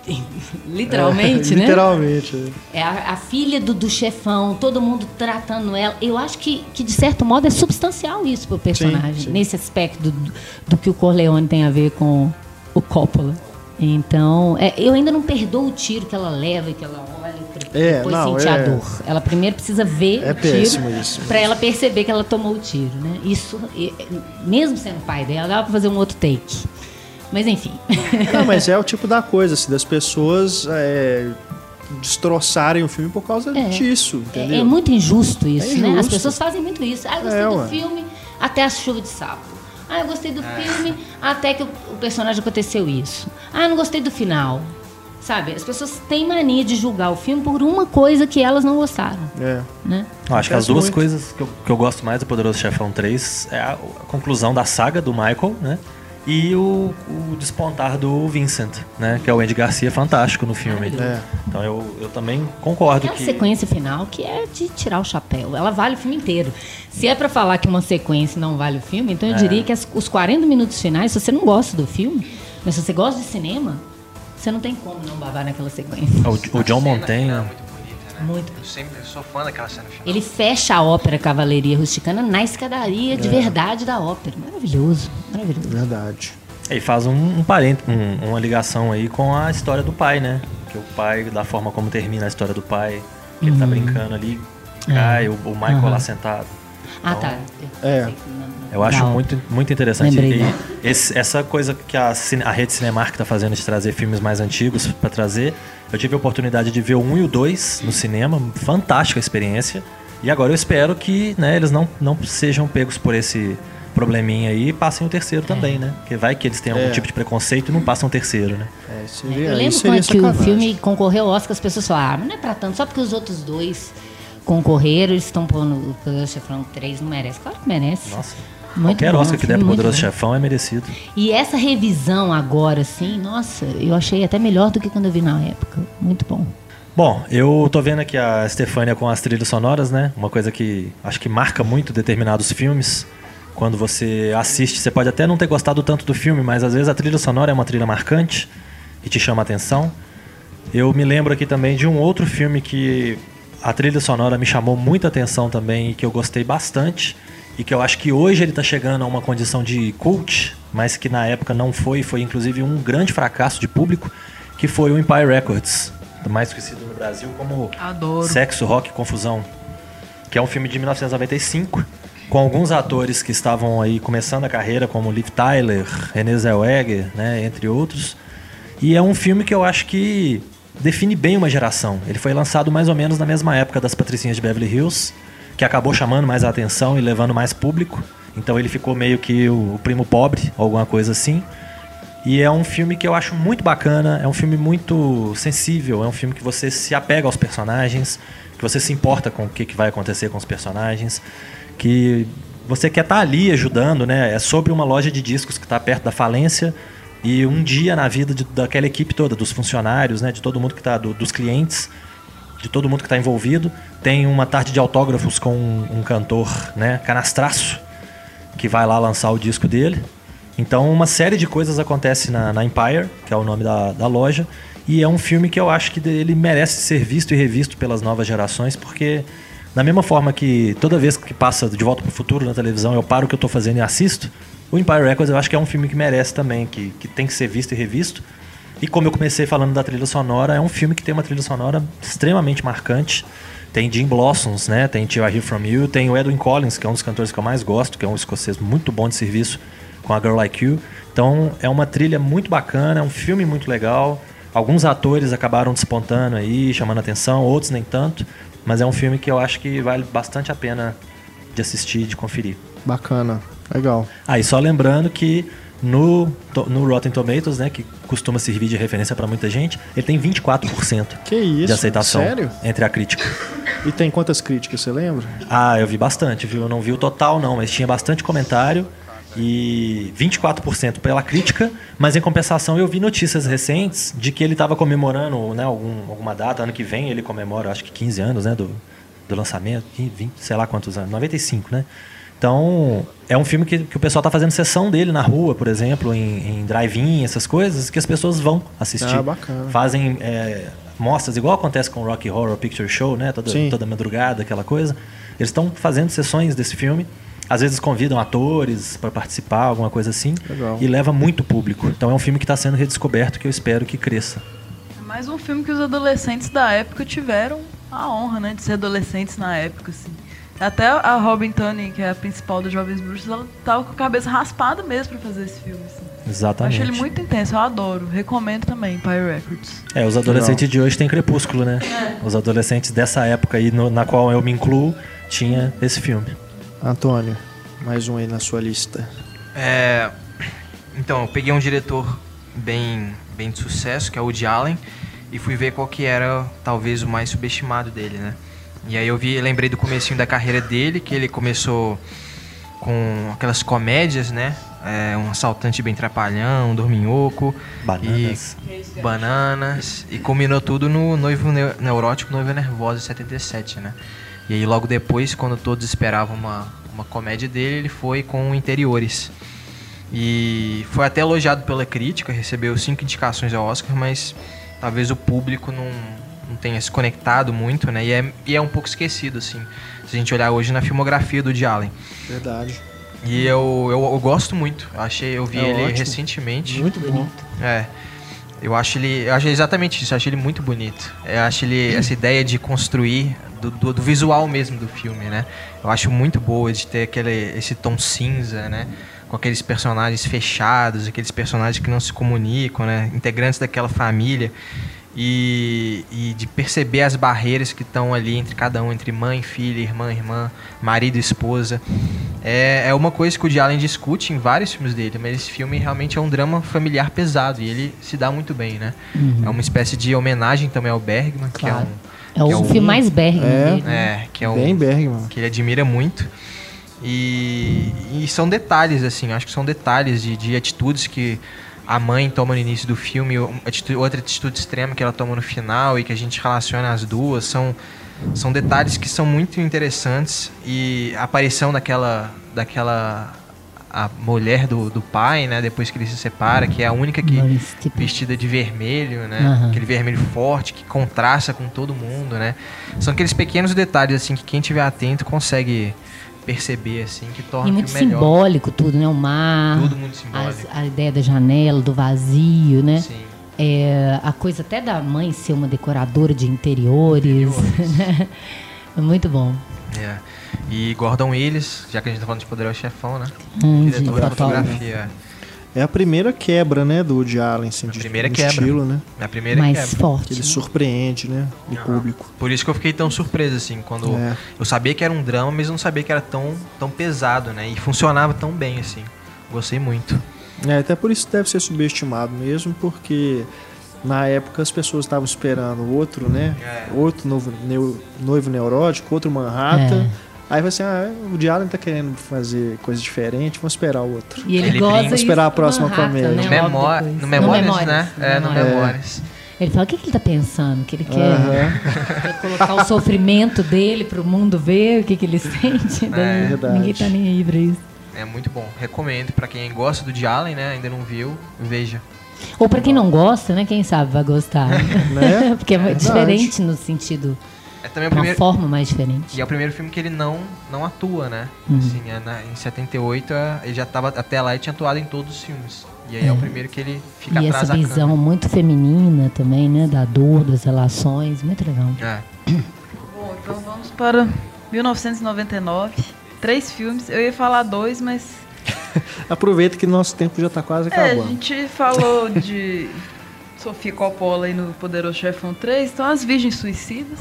<laughs> Literalmente, É, né? Literalmente. É a, a filha do, do chefão, todo mundo tratando ela. Eu acho que, que, de certo modo, é substancial isso pro personagem, Sim, sim. nesse aspecto do, do que o Corleone tem a ver com o Coppola. Então, é, eu ainda não perdoo o tiro que ela leva e que ela olha É, depois não, sentir é- a dor. Ela primeiro precisa ver É o tiro péssimo isso. pra ela perceber que ela tomou o tiro, né? Isso, mesmo sendo pai dela, dava pra fazer um outro take. Mas enfim. Não, <laughs> mas é o tipo da coisa, assim, das pessoas é, destroçarem o filme por causa É. disso, É, entendeu? é muito injusto isso, É né? As injusto. pessoas fazem muito isso. Ah, eu gostei É, do ué. filme até a chuva de sapo. Ah, eu gostei do filme até que o, o personagem aconteceu isso. Ah, eu não gostei do final. Sabe? As pessoas têm mania de julgar o filme por uma coisa que elas não gostaram, É. né? Eu acho que as duas muito. coisas que eu, que eu gosto mais do Poderoso Chefão 3 é a, a conclusão da saga do Michael, né? E o, o despontar do Vincent, né? Que é o Andy Garcia fantástico no filme. É. Então eu, eu também concordo É a que. sequência final que é de tirar o chapéu. Ela vale o filme inteiro. Se é pra falar que uma sequência não vale o filme, então eu É. diria que as- os 40 minutos finais, se você não gosta do filme, mas se você gosta de cinema, você não tem como não babar naquela sequência. O, o John Montanha. é muito né? Muito. Eu sempre eu sou fã daquela cena final. Ele fecha a ópera Cavalaria Rusticana na escadaria de verdade da ópera. Maravilhoso, maravilhoso. Verdade. E faz um, um parente, um- uma ligação aí com a história do pai, né? Que o pai, da forma como termina a história do pai, que ele tá brincando ali, cai, o, o Michael Uhum. lá sentado. Ah, tá. É. Eu acho Legal. muito, muito interessante. Lembrei, E né? esse- essa coisa que a, a rede Cinemark está fazendo de trazer filmes mais antigos para trazer. Eu tive a oportunidade de ver o 1 e o 2 no cinema, fantástica experiência. E agora eu espero que né, eles não, não sejam pegos por esse probleminha aí e passem o terceiro também, né? Porque vai que eles têm algum É. tipo de preconceito e não passam o terceiro, né? É, seria, Eu lembro quando que o filme concorreu ao Oscar, as pessoas falaram, ah, não é pra tanto, só porque os outros dois concorreram, eles estão pondo o Poderoso Chefão 3, não merece. Claro que merece. Nossa. Muito Qualquer bom, Oscar que der pro Poderoso bom. Chefão é merecido. E essa revisão agora, assim, nossa, eu achei até melhor do que quando eu vi na época. Muito bom. Bom, eu tô vendo aqui a Stefânia com as trilhas sonoras, né? Uma coisa que acho que marca muito determinados filmes. Quando você assiste, você pode até não ter gostado tanto do filme, mas às vezes a trilha sonora é uma trilha marcante e te chama a atenção. Eu me lembro aqui também de um outro filme que a trilha sonora me chamou muita atenção também e que eu gostei bastante. E que eu acho que hoje ele tá chegando a uma condição de cult, mas que na época não foi, foi inclusive um grande fracasso de público, que foi o Empire Records, mais conhecido no Brasil como Adoro. Sexo, Rock e Confusão, que é um filme de 1995, com alguns atores que estavam aí começando a carreira, como Liv Tyler, Renée Zellweger, né, entre outros. E é um filme que eu acho que define bem uma geração. Ele foi lançado mais ou menos na mesma época das Patricinhas de Beverly Hills, que acabou chamando mais atenção e levando mais público. Então ele ficou meio que o, o primo pobre, alguma coisa assim. E é um filme que eu acho muito bacana, é um filme muito sensível, é um filme que você se apega aos personagens, que você se importa com o que, que vai acontecer com os personagens, que você quer estar ali ajudando, né? É sobre uma loja de discos que está perto da falência e um dia na vida de- daquela equipe toda, dos funcionários, né? De todo mundo que está, dos clientes, de todo mundo que está envolvido. Tem uma tarde de autógrafos com um, um cantor, né? Canastraço, que vai lá lançar o disco dele. Então, uma série de coisas acontece na, na Empire, que é o nome da, da loja, e é um filme que eu acho que ele merece ser visto e revisto pelas novas gerações, porque da mesma forma que toda vez que passa de volta para o futuro na televisão eu paro o que eu estou fazendo e assisto, o Empire Records eu acho que é um filme que merece também, que, que tem que ser visto e revisto. E como eu comecei falando da trilha sonora, é um filme que tem uma trilha sonora extremamente marcante. Tem Jim Blossoms, né? Tem Till I Hear From You, tem o Edwin Collins, que é um dos cantores que eu mais gosto, que é um escocês muito bom de serviço com a Girl Like You. Então é uma trilha muito bacana, é um filme muito legal. Alguns atores acabaram despontando aí, chamando atenção, outros nem tanto. Mas é um filme que eu acho que vale bastante a pena de assistir e de conferir. Bacana. Legal. Ah, e só lembrando que no, no Rotten Tomatoes, né, que costuma servir de referência para muita gente, ele tem 24% Que isso? de aceitação Sério? entre a crítica. E tem quantas críticas, você lembra? Ah, eu vi bastante, viu? Eu não vi o total não, mas tinha bastante comentário e 24% pela crítica, mas em compensação eu vi notícias recentes de que ele estava comemorando, né, algum, alguma data, ano que vem ele comemora, acho que 15 anos, né, do, do lançamento, 15, 20, sei lá quantos anos, 95, né? Então, é um filme que, que o pessoal está fazendo sessão dele na rua, por exemplo, em, em drive-in, essas coisas, que as pessoas vão assistir. Ah, bacana. Fazem é, mostras, igual acontece com o Rocky Horror Picture Show, né? Toda, Sim. toda madrugada, aquela coisa. Eles estão fazendo sessões desse filme. Às vezes convidam atores para participar, alguma coisa assim. Legal. E leva muito público. Então é um filme que está sendo redescoberto que eu espero que cresça. Mais um filme que os adolescentes da época tiveram a honra, né, de ser adolescentes na época, assim. Até a Robin Tunney, que é a principal dos Jovens Bruxos, ela tava com a cabeça raspada mesmo pra fazer esse filme, assim. Eu Exatamente. acho ele muito intenso, eu adoro. Recomendo também, Pyre Records. É, os adolescentes de hoje têm crepúsculo, né? Os adolescentes dessa época aí, no- na qual eu me incluo, tinha esse filme. Antônio, mais um aí na sua lista. É, então, eu peguei um diretor bem, bem de sucesso, que é o Woody Allen, e fui ver qual que era talvez o mais subestimado dele, né? E aí eu vi, lembrei do comecinho da carreira dele, que ele começou com aquelas comédias, né? É, um assaltante bem trapalhão, um dorminhoco, Bananas. e bananas, e combinou tudo no Noivo Neu- Neurótico, Noiva Nervosa, em 77, né? E aí logo depois, quando todos esperavam uma, uma comédia dele, ele foi com Interiores. E foi até elogiado pela crítica, recebeu cinco indicações ao Oscar, mas talvez o público não tenha se conectado muito, né? E é, e é um pouco esquecido, assim, se a gente olhar hoje na filmografia do Woody Allen. Verdade. E eu, eu, eu gosto muito, achei, eu vi É ele ótimo. recentemente. Muito bom. É. Eu acho ele. Eu acho exatamente isso, eu acho ele muito bonito. Eu acho ele. <clears throat> Essa ideia de construir do, do, do visual mesmo do filme, né? Eu acho muito boa de ter aquele, esse tom cinza, né? Com aqueles personagens fechados, aqueles personagens que não se comunicam, né? Integrantes daquela família. E, e de perceber as barreiras que estão ali entre cada um, entre mãe, filha, irmã, irmã, marido, esposa. É, é uma coisa que o Woody Allen discute em vários filmes dele, mas esse filme realmente é um drama familiar pesado e ele se dá muito bem, né? É uma espécie de homenagem também ao Bergman, que é Claro. um. É o que filme mais Bergman É. dele. É, que é um, Bem Bergman. que ele admira muito. E, e são detalhes, assim, acho que são detalhes de, de atitudes que a mãe toma no início do filme, outra atitude extrema que ela toma no final e que a gente relaciona as duas. São, são detalhes que são muito interessantes e a aparição daquela, daquela a mulher do, do pai, né, depois que ele se separa, que é a única que vestida de vermelho, né? Aham. Aquele vermelho forte que contrasta com todo mundo, né? São aqueles pequenos detalhes assim que quem tiver atento consegue perceber assim que torna E muito melhor. simbólico tudo, né? O mar, Tudo muito as- simbólico. a ideia da janela, do vazio, né? Sim. É, a coisa até da mãe ser uma decoradora de interiores. né? <laughs> É muito bom. É. E Gordon Willis, já que a gente tá falando de Poderoso Chefão, né? Hum, de Diretor de fotografia. É a primeira quebra, né, do Woody Allen, assim, A de, primeira quebra. estilo, né? É a primeira mais quebra. forte. Que ele né? surpreende, né, o público. Por isso que eu fiquei tão surpreso, assim, quando É. eu sabia que era um drama, mas eu não sabia que era tão, tão pesado, né? E funcionava tão bem, assim. Gostei muito. É, até por isso deve ser subestimado mesmo, porque na época as pessoas estavam esperando outro, né? É. Outro novo neu- noivo neurótico, outro Manhattan. É. Aí vai assim, ah, o Diário tá querendo fazer coisa diferente, vamos esperar o outro. E ele, Ele brinca- isso esperar a próxima Manhattan, comédia. Né, No, memó no Memórias, Memórias, né? É, no Memórias. Memórias. Ele fala, o que, que ele tá pensando? Que ele quer, quer <laughs> colocar o sofrimento dele pro mundo ver o que, que ele <laughs> sente. Daí verdade. ninguém tá nem aí pra isso. É muito bom. Recomendo pra quem gosta do Allen, né? Ainda não viu, veja. Ou pra quem não gosta, né? Quem sabe vai gostar. Né? <laughs> Porque é, Verdade. diferente no sentido, É também o uma primeiro forma mais diferente. e é o primeiro filme que ele não não atua, né? Uhum. Assim, é na- em 78 é, ele já tava até lá e tinha atuado em todos os filmes. E aí é, o primeiro que ele fica E atrás essa da visão muito feminina também, né? Da dor, das relações, muito legal. É. Bom, então vamos para 1999. Três filmes. Eu ia falar dois, mas. <laughs> Aproveita que nosso tempo já tá quase É, a acabando. gente falou de <laughs> Sofia Coppola aí no Poderoso Chefão 3, então As Virgens Suicidas.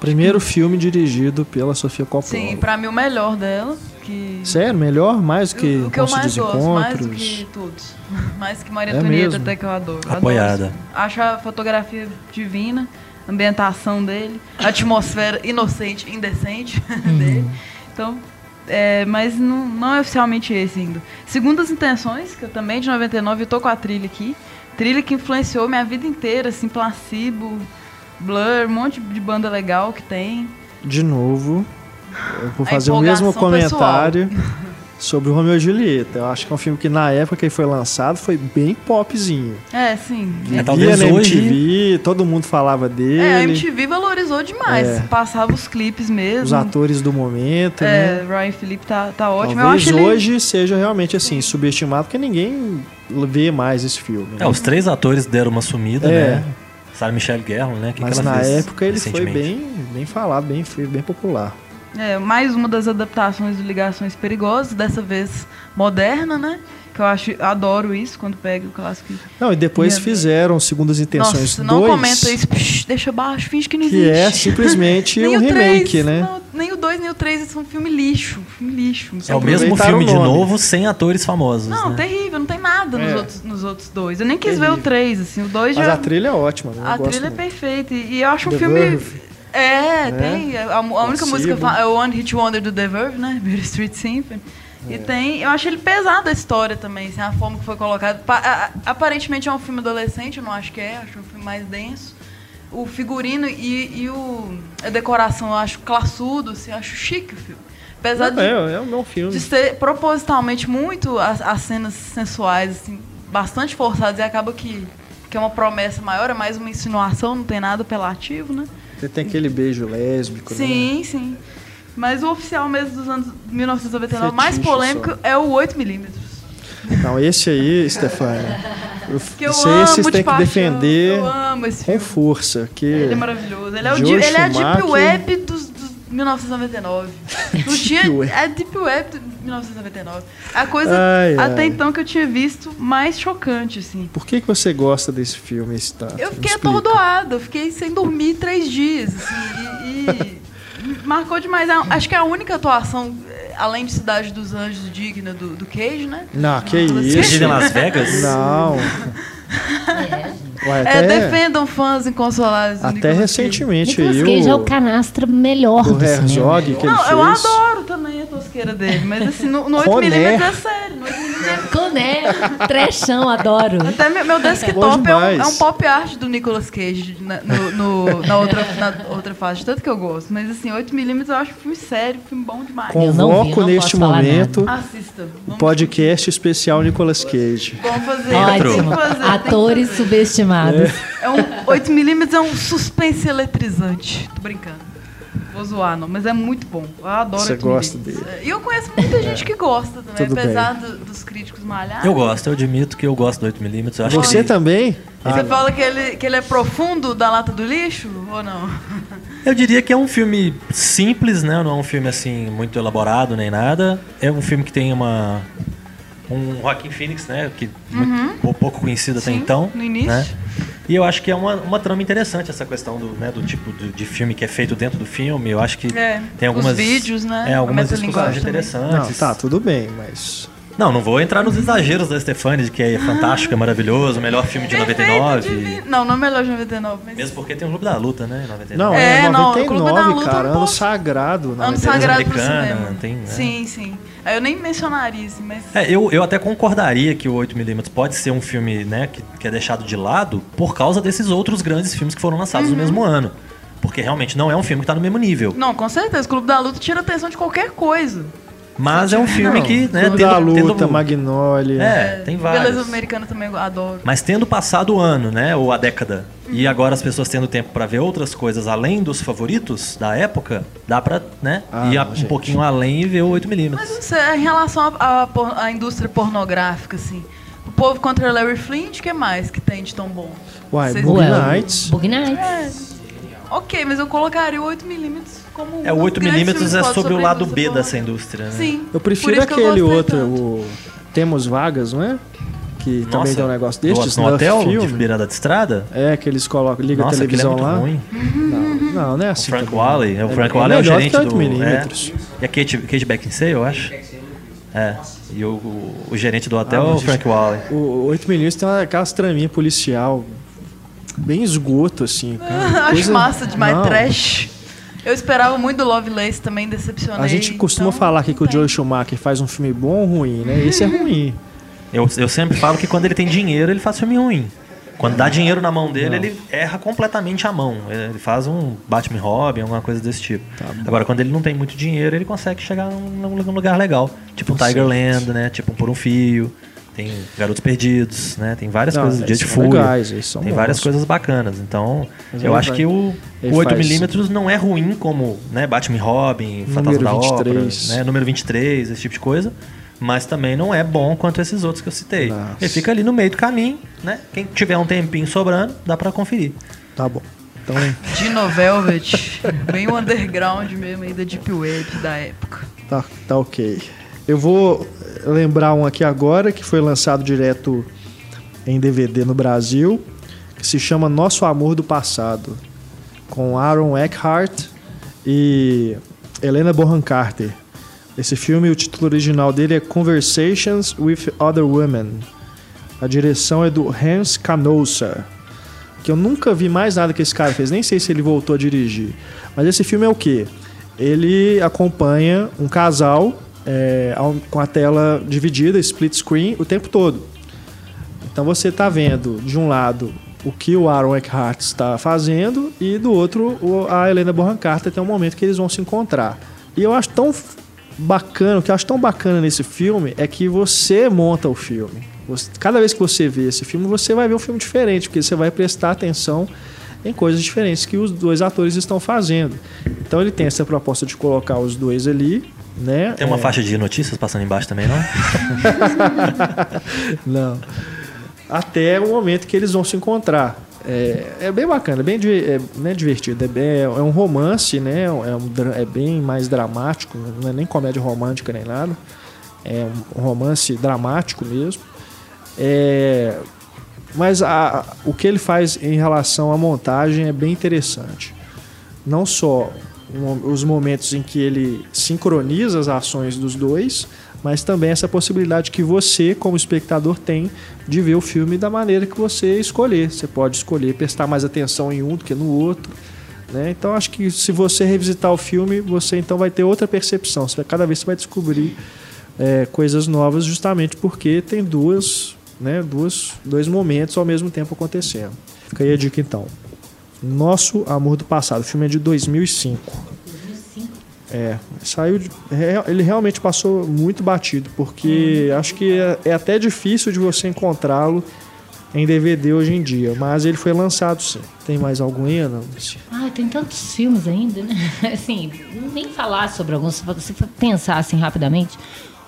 Primeiro filme dirigido pela Sofia Coppola. Sim, pra mim o melhor dela. Que... Sério? Melhor? Mais do que o, o que eu mais dos gosto, mais do Encontros? que todos. <laughs> Mais que Maria É Antonieta, até que eu adoro. Adoro Apoiada. filme. Acho a fotografia divina, a ambientação dele, a atmosfera inocente, indecente <laughs> dele. Então, é, mas não, não é oficialmente esse ainda. Segundo as intenções, que eu também de 99, eu tô com a trilha aqui. Trilha que influenciou minha vida inteira, assim, Placebo, Blur, um monte de banda legal que tem. De novo, eu vou fazer o mesmo comentário sobre o Romeo e Julieta. Eu acho que é um filme que na época que ele foi lançado foi bem popzinho. É, sim. É, talvez na MTV, todo mundo falava dele. É, a MTV valorizou demais. É. Passava os clipes mesmo. Os atores do momento, né? É, Ryan Felipe tá, tá ótimo. eu Talvez acho ele... hoje seja realmente assim, subestimado, porque ninguém vê mais esse filme. né? É, os três atores deram uma sumida, É. né? Sarah Michelle Gellar, né? Que Mas que ela na fez época ele foi bem, bem falado, bem, foi bem popular. É, mais uma das adaptações de Ligações Perigosas, dessa vez moderna, né? Que eu acho, adoro isso quando pega o clássico. Não, e depois Minha- fizeram Segundas Intenções Nossa, não 2, comenta isso, psh, deixa baixo, finge que não que existe. é simplesmente <laughs> um o remake, três, né? não, nem o 2 nem o 3 são um filme lixo. Filme lixo. É o mesmo filme o de novo, sem atores famosos, Não, né? terrível, não tem nada nos, É. outros, nos outros dois. Eu nem quis ver Terrível. o 3, assim, o 2 Mas já. a trilha é ótima, né? A gosto trilha é perfeita. E eu acho um The filme. Verve. É, tem. A, a única Consigo. música é o One Hit Wonder do The Verve, né? Beauty Street Symphony. É. E tem. Eu acho ele pesado a história também, assim, a forma que foi colocado. Pa- a- a- aparentemente é um filme adolescente, eu não acho que é, acho um filme mais denso. O figurino e, e o, a decoração eu acho classudo, assim, eu acho chique o filme. Apesar de, É, é o meu filme. de ser propositalmente muito as, as cenas sensuais, assim, bastante forçadas, e acaba que, que é uma promessa maior, é mais uma insinuação, não tem nada apelativo, né? Você tem aquele beijo lésbico, né? Sim, sim. Mas o oficial mesmo dos anos 1999, mais Fetiche polêmico, só. é o 8mm. Não, esse aí, Stefania. <laughs> Que eu esse amo aí vocês de têm que paixão, defender Eu amo esse com força. Que Ele é maravilhoso. Ele é, o di- ele é a Deep. Web dos, dos 1999. <laughs> Não tinha. É a Deep Web de 1999. A coisa Ai, até ai. então que eu tinha visto mais chocante, assim. Por que, que você gosta desse filme, Stato? Eu fiquei atordoada, eu fiquei sem dormir três dias, assim, e, e marcou demais. A- Acho que é a única atuação, além de Cidade dos Anjos digna do, do Cage, né? Não, que Você Vocês isso. em Las Vegas? Não. Ué, É, até, defendam fãs inconsolados. do até Nicolas Cage. recentemente Nicolas Cage é o o, canastra melhor o do cinema. Herzog que ele Não, eu adoro também a tosqueira dele, mas assim, no, no Roné. 8mm é sério. No 8mm é... Coné, trechão, adoro. Até meu, meu desktop é um, é um pop art do Nicolas Cage na, no, no- na, outra, na outra fase, tanto que eu gosto. Mas assim, 8mm eu acho um filme sério, um filme bom demais. Vi, Convoco neste momento Assista. o podcast especial Nicolas Cage. vamos fazer. Ótimo. Fazer, Atores subestimados. É um 8mm é um suspense eletrizante. Tô brincando. Vou zoar, não, mas é muito bom. Eu adoro Você 8mm. gosta dele. É, E eu conheço muita gente que gosta também, Tudo apesar do- dos críticos malhados. Eu gosto, eu admito que eu gosto do 8mm. Eu acho Você que também? Você Ah, fala que ele, que ele é profundo da lata do lixo ou não? Eu diria que é um filme simples, né? Não é um filme assim muito elaborado nem nada. É um filme que tem uma um Joaquin Phoenix, né? Que muito, pou- pouco conhecido até Uhum. Sim, então. no início. né? E eu acho que é uma, uma trama interessante essa questão do, né, do tipo de, de filme que é feito dentro do filme. Eu acho que É, tem algumas os vídeos, né? É, algumas discussões interessantes. Não, tá, tudo bem, mas. Não, não vou entrar nos exageros da Stefani, de que é fantástico, é maravilhoso, o melhor filme de Perfeito, 99. divino. Não, não é melhor de 99, mas... Mesmo porque tem o Clube da Luta, né? em 99. Não, É, é, não, o Clube da 99, Luta cara. não Ano sagrado. Ano 99. sagrado pro americana, tem, né? Sim, sim. Aí Eu nem mencionaria isso, mas... É, eu, eu até concordaria que o 8mm pode ser um filme né, que, que é deixado de lado por causa desses outros grandes filmes que foram lançados Uhum. no mesmo ano. Porque realmente não é um filme que está no mesmo nível. Não, com certeza. O Clube da Luta tira atenção de qualquer coisa. Mas é um filme Não, que, né, tendo, da Luta, tendo- Magnolia. É, tem vários. Beleza americana também eu adoro. Mas tendo passado o ano, né, ou a década, e agora as pessoas tendo tempo para ver outras coisas além dos favoritos da época, dá pra, né, Ah, ir a- não, um gente. pouquinho além e ver o 8mm. Mas não sei, em relação à- à por- à indústria pornográfica, assim... O povo contra Larry Flint, o que mais que tem de tão bom? Uai, Well, Nights. Boogie Nights. É. Ok, mas eu colocaria o 8mm como É, o um dos grandes 8mm filmes é sobre o lado B dessa indústria, né? Sim. Eu prefiro eu aquele gostei outro, tanto. o Temos Vagas, não é? Que também Nossa, tem um negócio no- destes, no, Nuff hotel de filme. beirada de estrada? É, que eles colocam, ligam Nossa, a é televisão muito lá. ruim. Não, não, não é O assim. Frank também. Wally. É, o Frank é Wally é o gerente que 8 do. milímetros. É, e a Kate, Kate Beckinsale, eu acho. É. E o, o, o gerente do hotel Ah, é o Frank Wally. O 8 milímetros tem uma- aquelas traminhas policial bem esgoto, assim. cara. <laughs> Acho Coisa- massa demais, Não, trash. Eu esperava muito do Lovelace, também decepcionei. A gente costuma então, falar aqui que o. Joe Schumacher faz um filme bom ou ruim, né? <laughs> Esse é ruim. Eu, eu sempre falo que quando ele tem dinheiro, ele faz filme ruim. Quando dá dinheiro na mão dele, ele erra completamente a mão. Ele faz um Batman e Robin, alguma coisa desse tipo. Tá Agora, quando ele não tem muito dinheiro, ele consegue chegar num, num lugar legal. Tipo um Tigerland, né? Tipo um Por um Fio. Tem Garotos Perdidos, né? Tem várias Não, coisas. Dia de Fúria. legais, tem várias bons. coisas bacanas. Então, Mas eu acho vai- que o, ele o faz 8mm não é ruim como né, Batman Robin, Fantasma Número da 23. Ópera, né, número 23, esse tipo de coisa. Mas também não é bom quanto esses outros que eu citei. Nossa. Ele fica ali no meio do caminho, né? Quem tiver um tempinho sobrando, dá pra conferir. Tá bom. Então, Dino Velvet, <laughs> bem o underground mesmo aí da Deep Web da época. tá, tá ok. Eu vou lembrar um aqui agora que foi lançado direto em DVD no Brasil, que se chama Nosso Amor do Passado, com Aaron Eckhart e Helena Bonham Carter. Esse filme, o título original dele é Conversations with Other Women. A direção é do Hans Canosa, que eu nunca vi mais nada que esse cara fez, nem sei se ele voltou a dirigir. Mas esse filme é o quê? Ele acompanha um casal é, com a tela dividida, split screen, o tempo todo. Então você está vendo, de um lado, o que o Aaron Eckhart está fazendo e do outro, o- a Helena Bonham Carter tem um momento que eles vão se encontrar. E eu acho tão bacana, o que eu acho tão bacana nesse filme é que você monta o filme. Cada vez que você vê esse filme, você vai ver um filme diferente, porque você vai prestar atenção em coisas diferentes que os dois atores estão fazendo. Então ele tem essa proposta de colocar os dois ali, né? Tem uma É, faixa de notícias passando embaixo também, não? <laughs> Não. Até o momento que eles vão se encontrar. É, é bem bacana, bem é, não é divertido. É, bem- é um romance, né? É, um, dra- é bem mais dramático, não é nem comédia romântica nem nada. É um romance dramático mesmo. É, mas a- o que ele faz em relação à montagem é bem interessante. Não só os momentos em que ele sincroniza as ações dos dois, mas também essa possibilidade que você, como espectador, tem de ver o filme da maneira que você escolher. Você pode escolher prestar mais atenção em um do que no outro. Né? Então acho que se você revisitar o filme, você então vai ter outra percepção. Você cada vez você vai descobrir é, coisas novas, justamente porque tem duas, né, duas, dois momentos ao mesmo tempo acontecendo. Fica aí a dica então. Nosso Amor do Passado. O filme é de 2005. É, saiu de, re- ele realmente passou muito batido, porque acho que é, é até difícil de você encontrá-lo em DVD hoje em dia, mas ele foi lançado sim. Tem mais algum aí, Ana? Ah, tem tantos filmes ainda, né? <laughs> Assim, nem falar sobre alguns, se você pensar assim rapidamente,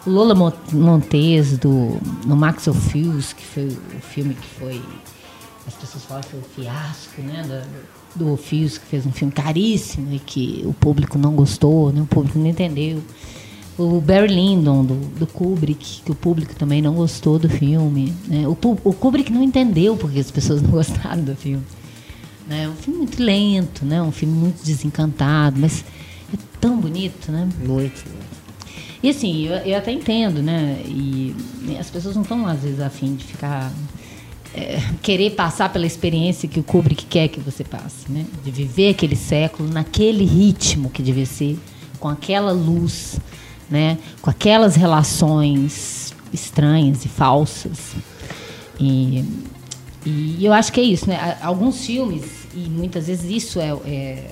o Lola Mo- Montes do no Maxwell Fields, que foi o filme que foi as pessoas falam que foi o fiasco, né, do, do Fields, que fez um filme caríssimo e que o público não gostou, né, o público não entendeu. O Barry Lyndon, do, do Kubrick, que o público também não gostou do filme. Né? O, o Kubrick não entendeu porque as pessoas não <laughs> gostaram do filme. Né? É um filme muito lento, né? um filme muito desencantado, mas é tão bonito, né? Muito. E assim, eu, eu até entendo, né? E as pessoas não estão, às vezes, afim de ficar. É, querer passar pela experiência que o Kubrick quer que você passe, né? De viver aquele século naquele ritmo que devia ser, com aquela luz, né? Com aquelas relações estranhas e falsas. E, e eu acho que é isso, né? Alguns filmes, e muitas vezes isso é- é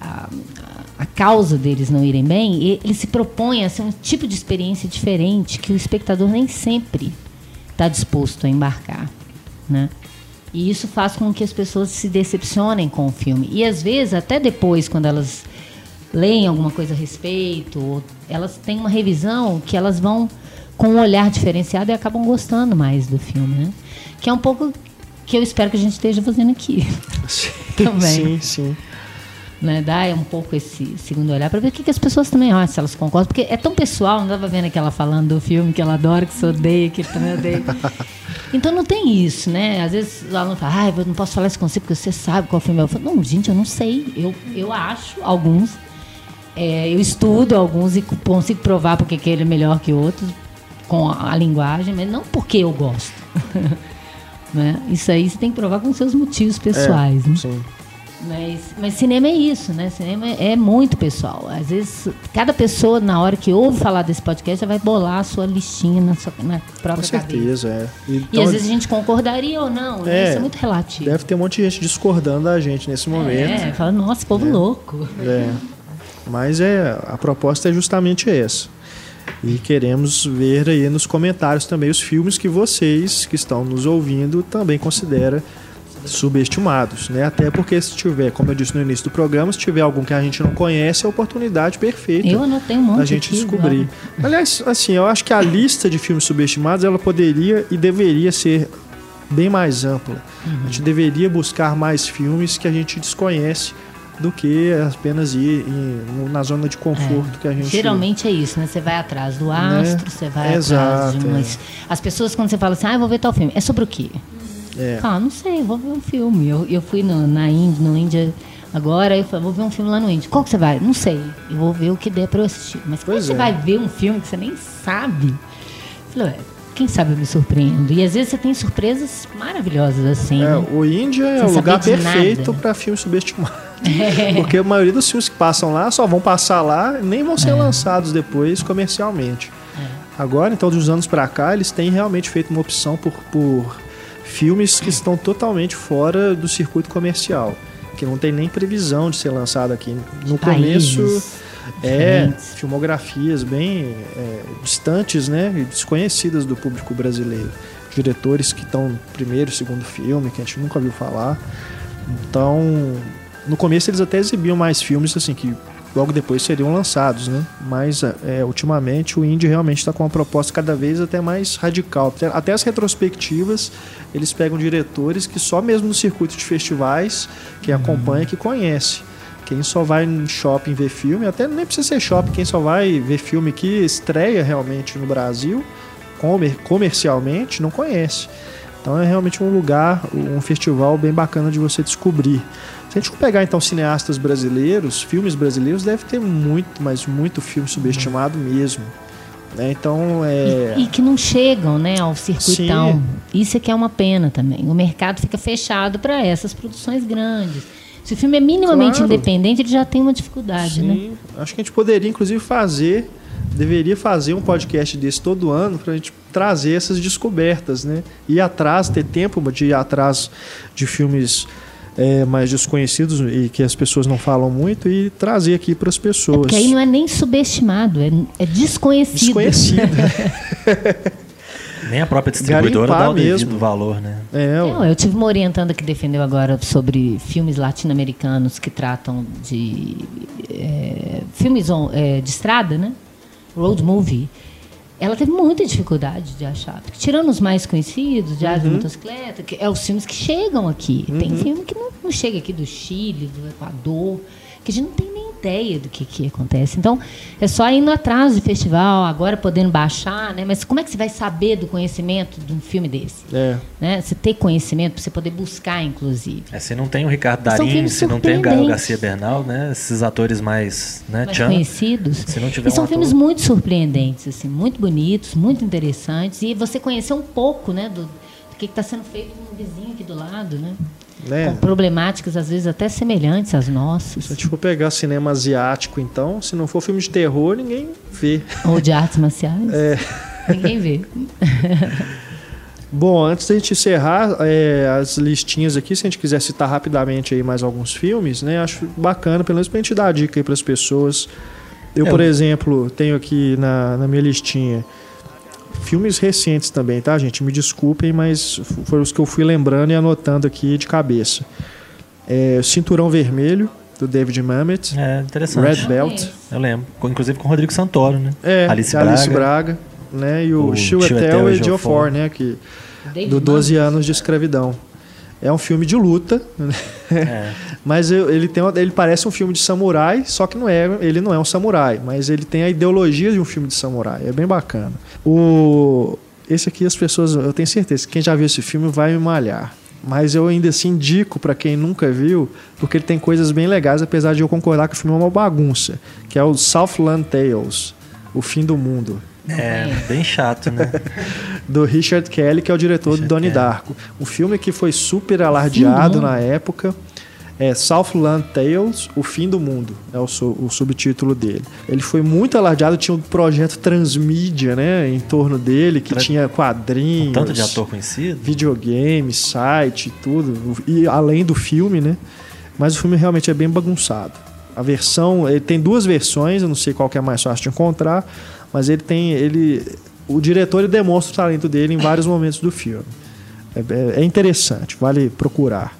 a, a causa deles não irem bem, ele se propõe a ser um tipo de experiência diferente que o espectador nem sempre está disposto a embarcar, né? E isso faz com que as pessoas se decepcionem com o filme. E às vezes, até depois, quando elas leem alguma coisa a respeito, elas têm uma revisão que elas vão com um olhar diferenciado e acabam gostando mais do filme, né? Que é um pouco que eu espero que a gente esteja fazendo aqui. <laughs> Também. Sim, sim. Né, dar um pouco esse segundo olhar para ver o que, que as pessoas também acham, se elas concordam, porque é tão pessoal, não dava vendo aquela falando do filme que ela adora, que você odeia, que ele também odeia. <laughs> Então não tem isso, né? Às vezes o aluno fala, ah, eu não posso falar isso com você porque você sabe qual filme é. Eu falo, não, gente, eu não sei. Eu, eu acho alguns, é, eu estudo alguns e consigo provar porque que ele é melhor que outros com a, a linguagem, mas não porque eu gosto. <laughs> né? Isso aí você tem que provar com seus motivos pessoais. né? Sim. Mas, mas cinema é isso, né? Cinema é muito pessoal. Às vezes, cada pessoa, na hora que ouve falar desse podcast, já vai bolar a sua listinha na, sua, na própria Com cabeça. certeza, é. E Então, às vezes a gente concordaria ou não, né? É, Isso é muito relativo. deve ter um monte de gente discordando da gente nesse momento. É, fala, nossa, povo louco. É. Mas é, a proposta é justamente essa. E queremos ver aí nos comentários também os filmes que vocês que estão nos ouvindo também consideram subestimados, né? Até porque se tiver, como eu disse no início do programa, se tiver algum que a gente não conhece, é a oportunidade perfeita Eu anotei um monte da gente aqui, descobrir. agora. Aliás, assim, eu acho que a lista de filmes subestimados ela poderia e deveria ser bem mais ampla. A gente deveria buscar mais filmes que a gente desconhece do que apenas ir na zona de conforto que a gente Geralmente é isso, né? Você vai atrás do astro, você vai atrás Exato, de umas. As pessoas, quando você fala assim, ah, eu vou ver tal filme, é sobre o quê? É. Ah, não sei, vou ver um filme. Eu, eu fui no, na Índia, no Índia agora, eu falei, vou ver um filme lá no Índia. Qual que você vai? Não sei. Eu vou ver o que der pra eu assistir. Mas Pois você é. vai ver um filme que você nem sabe? Falei, quem sabe eu me surpreendo. E às vezes você tem surpresas maravilhosas assim. É, né? o Índia é o lugar de perfeito para filme subestimado. <laughs> Porque a maioria dos filmes que passam lá só vão passar lá e nem vão É. ser lançados depois comercialmente. Agora, então, dos anos para cá, eles têm realmente feito uma opção por, por filmes que estão totalmente fora do circuito comercial. Que não tem nem previsão de ser lançado aqui. No Países começo, é diferentes. filmografias bem é, distantes, né? E desconhecidas do público brasileiro. Diretores que estão no primeiro, segundo filme, que a gente nunca viu falar. Então, no começo eles até exibiam mais filmes assim que logo depois seriam lançados, né? Mas é, ultimamente o indie realmente está com uma proposta cada vez até mais radical. Até, até as retrospectivas eles pegam diretores que só mesmo no circuito de festivais que acompanha, que conhece. Quem só vai em shopping ver filme, até nem precisa ser shopping, quem só vai ver filme que estreia realmente no Brasil, comer, comercialmente, não conhece. Então é realmente um lugar, um festival bem bacana de você descobrir. Se a gente pegar então cineastas brasileiros, filmes brasileiros, deve ter muito, mas muito filme subestimado mesmo. né? Então é. E, e que não chegam né, ao circuitão. Sim. Isso é que é uma pena também. O mercado fica fechado para essas produções grandes. Se o filme é minimamente Claro. independente, ele já tem uma dificuldade, né? Sim, acho que a gente poderia inclusive fazer, deveria fazer um podcast desse todo ano para a gente trazer essas descobertas, né? Ir atrás, ter tempo de ir atrás de filmes é, mais desconhecidos e que as pessoas não falam muito e trazer aqui para as É pessoas. porque aí não é nem subestimado, é, é desconhecido. Desconhecido. <laughs> Nem a própria distribuidora Garimpar dá o devido mesmo. valor, né? é, Não, eu tive uma orientanda que defendeu agora sobre filmes latino-americanos que tratam de é, filmes on- é, de estrada, né? Road movie. Ela teve muita dificuldade de achar. Porque, tirando os mais conhecidos, Diário Uhum. de Motocicleta, que é os filmes que chegam aqui. Tem filme que não, não chega aqui do Chile, do Equador, que a gente não tem nem ideia do que, que acontece. Então, é só indo atrás de festival, agora podendo baixar, né? Mas como é que você vai saber do conhecimento de um filme desse? é. né? Você ter conhecimento para você poder buscar, inclusive. É, se não tem o Ricardo Darim, se não tem o Gael. Garcia Bernal, né? Esses atores mais, né? Mais conhecidos. Se não tiver e são um filmes ator- muito surpreendentes, assim, muito bonitos, muito interessantes. E você conhecer um pouco, né, do, do que está sendo feito um vizinho aqui do lado, né? Né? Com problemáticas, às vezes, até semelhantes às nossas. Se a gente for pegar cinema asiático, então, se não for filme de terror, ninguém vê. Ou de artes marciais. É. Ninguém vê. <laughs> Bom, antes da gente encerrar é, as listinhas aqui, se a gente quiser citar rapidamente aí mais alguns filmes, né? Acho bacana, pelo menos pra gente dar a dica aí pras pessoas. Eu, É, por exemplo, tenho aqui na, na minha listinha filmes recentes também, tá, gente? Me desculpem, mas foram os que eu fui lembrando e anotando aqui de cabeça. É, Cinturão Vermelho, do David Mamet. É interessante. Red Belt. Eu lembro. Inclusive com o Rodrigo Santoro, né? É, Alice Alice Braga. Braga. né? E o, O Chiwetel e Ejiofor, Ejiofor, né? Que, David do 12 Mamet. anos de escravidão. É um filme de luta, né? É. <laughs> mas ele, tem, ele parece um filme de samurai, só que não é, ele não é um samurai, mas ele tem a ideologia de um filme de samurai. É bem bacana. O, esse aqui as pessoas, eu tenho certeza, que quem já viu esse filme vai me malhar. Mas eu ainda assim indico pra quem nunca viu, porque ele tem coisas bem legais, apesar de eu concordar que o filme é uma bagunça, que é o Southland Tales, O Fim do Mundo. É, bem chato, né? <laughs> do Richard Kelly, que é o diretor Richard do Donnie Kelly. Darko. Um filme que foi super alardeado Sim, na época. É Southland Tales, O Fim do Mundo, é o, su- o subtítulo dele. Ele foi muito alardeado, tinha um projeto transmídia, né, em torno dele, que Tra- tinha quadrinhos, Um tanto de ator conhecido. videogame, site, tudo, e além do filme, né? Mas o filme realmente é bem bagunçado. A versão, ele tem duas versões, eu não sei qual que é mais fácil de encontrar, mas ele tem, ele, o diretor ele demonstra o talento dele em vários momentos do filme. É, é- é interessante, vale procurar.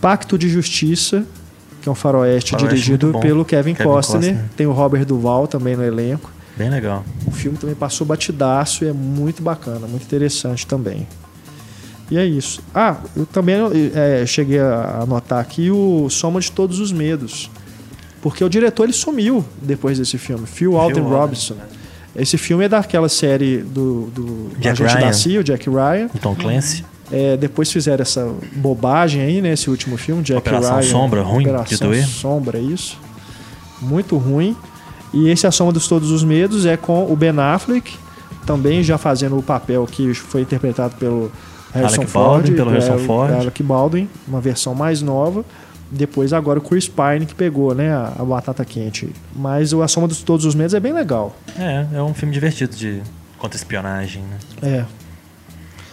Pacto de Justiça, que é um faroeste, Faroeste dirigido pelo Kevin, Kevin Costner. Costner. Tem o Robert Duval também no elenco. Bem legal. O filme também passou batidaço e é muito bacana, muito interessante também. E é isso. Ah, eu também é, cheguei a anotar aqui o Soma de Todos os Medos. Porque o diretor ele sumiu depois desse filme, Phil Alden Robinson. Esse filme é daquela série do, do Jack agente Ryan. da CIA, o Jack Ryan. O Tom Clancy. É, depois fizeram essa bobagem aí, né? Esse último filme, Jack Operação Ryan. Sombra, ruim de Operação doer. Sombra, isso. Muito ruim. E esse A Soma dos Todos os Medos é com o Ben Affleck, também já fazendo o papel que foi interpretado pelo Harrison Alec Ford. Baldwin, pelo Harrison Alec- Ford. Alec Baldwin, uma versão mais nova. Depois agora o Chris Pine que pegou, né, a, a batata quente. Mas o A Soma dos Todos os Medos é bem legal. É, é um filme divertido de contra-espionagem, né? É.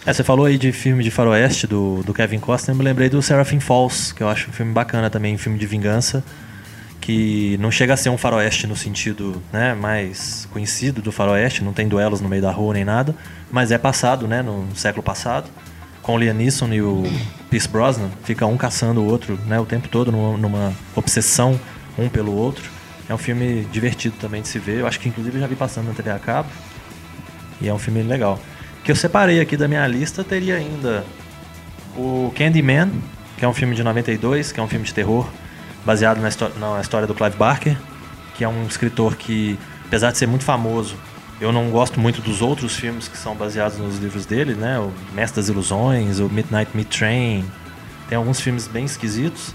É, você falou aí de filme de faroeste do, do Kevin Costner, eu me lembrei do Seraphim Falls, que eu acho um filme bacana também, um filme de vingança, que não chega a ser um faroeste no sentido né, mais conhecido do faroeste, não tem duelos no meio da rua nem nada, mas é passado, né, no século passado, com o Liam Neeson e o Pierce Brosnan, fica um caçando o outro né, o tempo todo, numa, numa obsessão um pelo outro. É um filme divertido também de se ver, eu acho que inclusive já vi passando na TV a cabo, e é um filme legal. Que eu separei aqui da minha lista teria ainda o Candyman, que é um filme de 92, que é um filme de terror, baseado na, na história do Clive Barker, que é um escritor que, apesar de ser muito famoso, eu não gosto muito dos outros filmes que são baseados nos livros dele, né? O Mestre das Ilusões, o Midnight Meat Train. Tem alguns filmes bem esquisitos,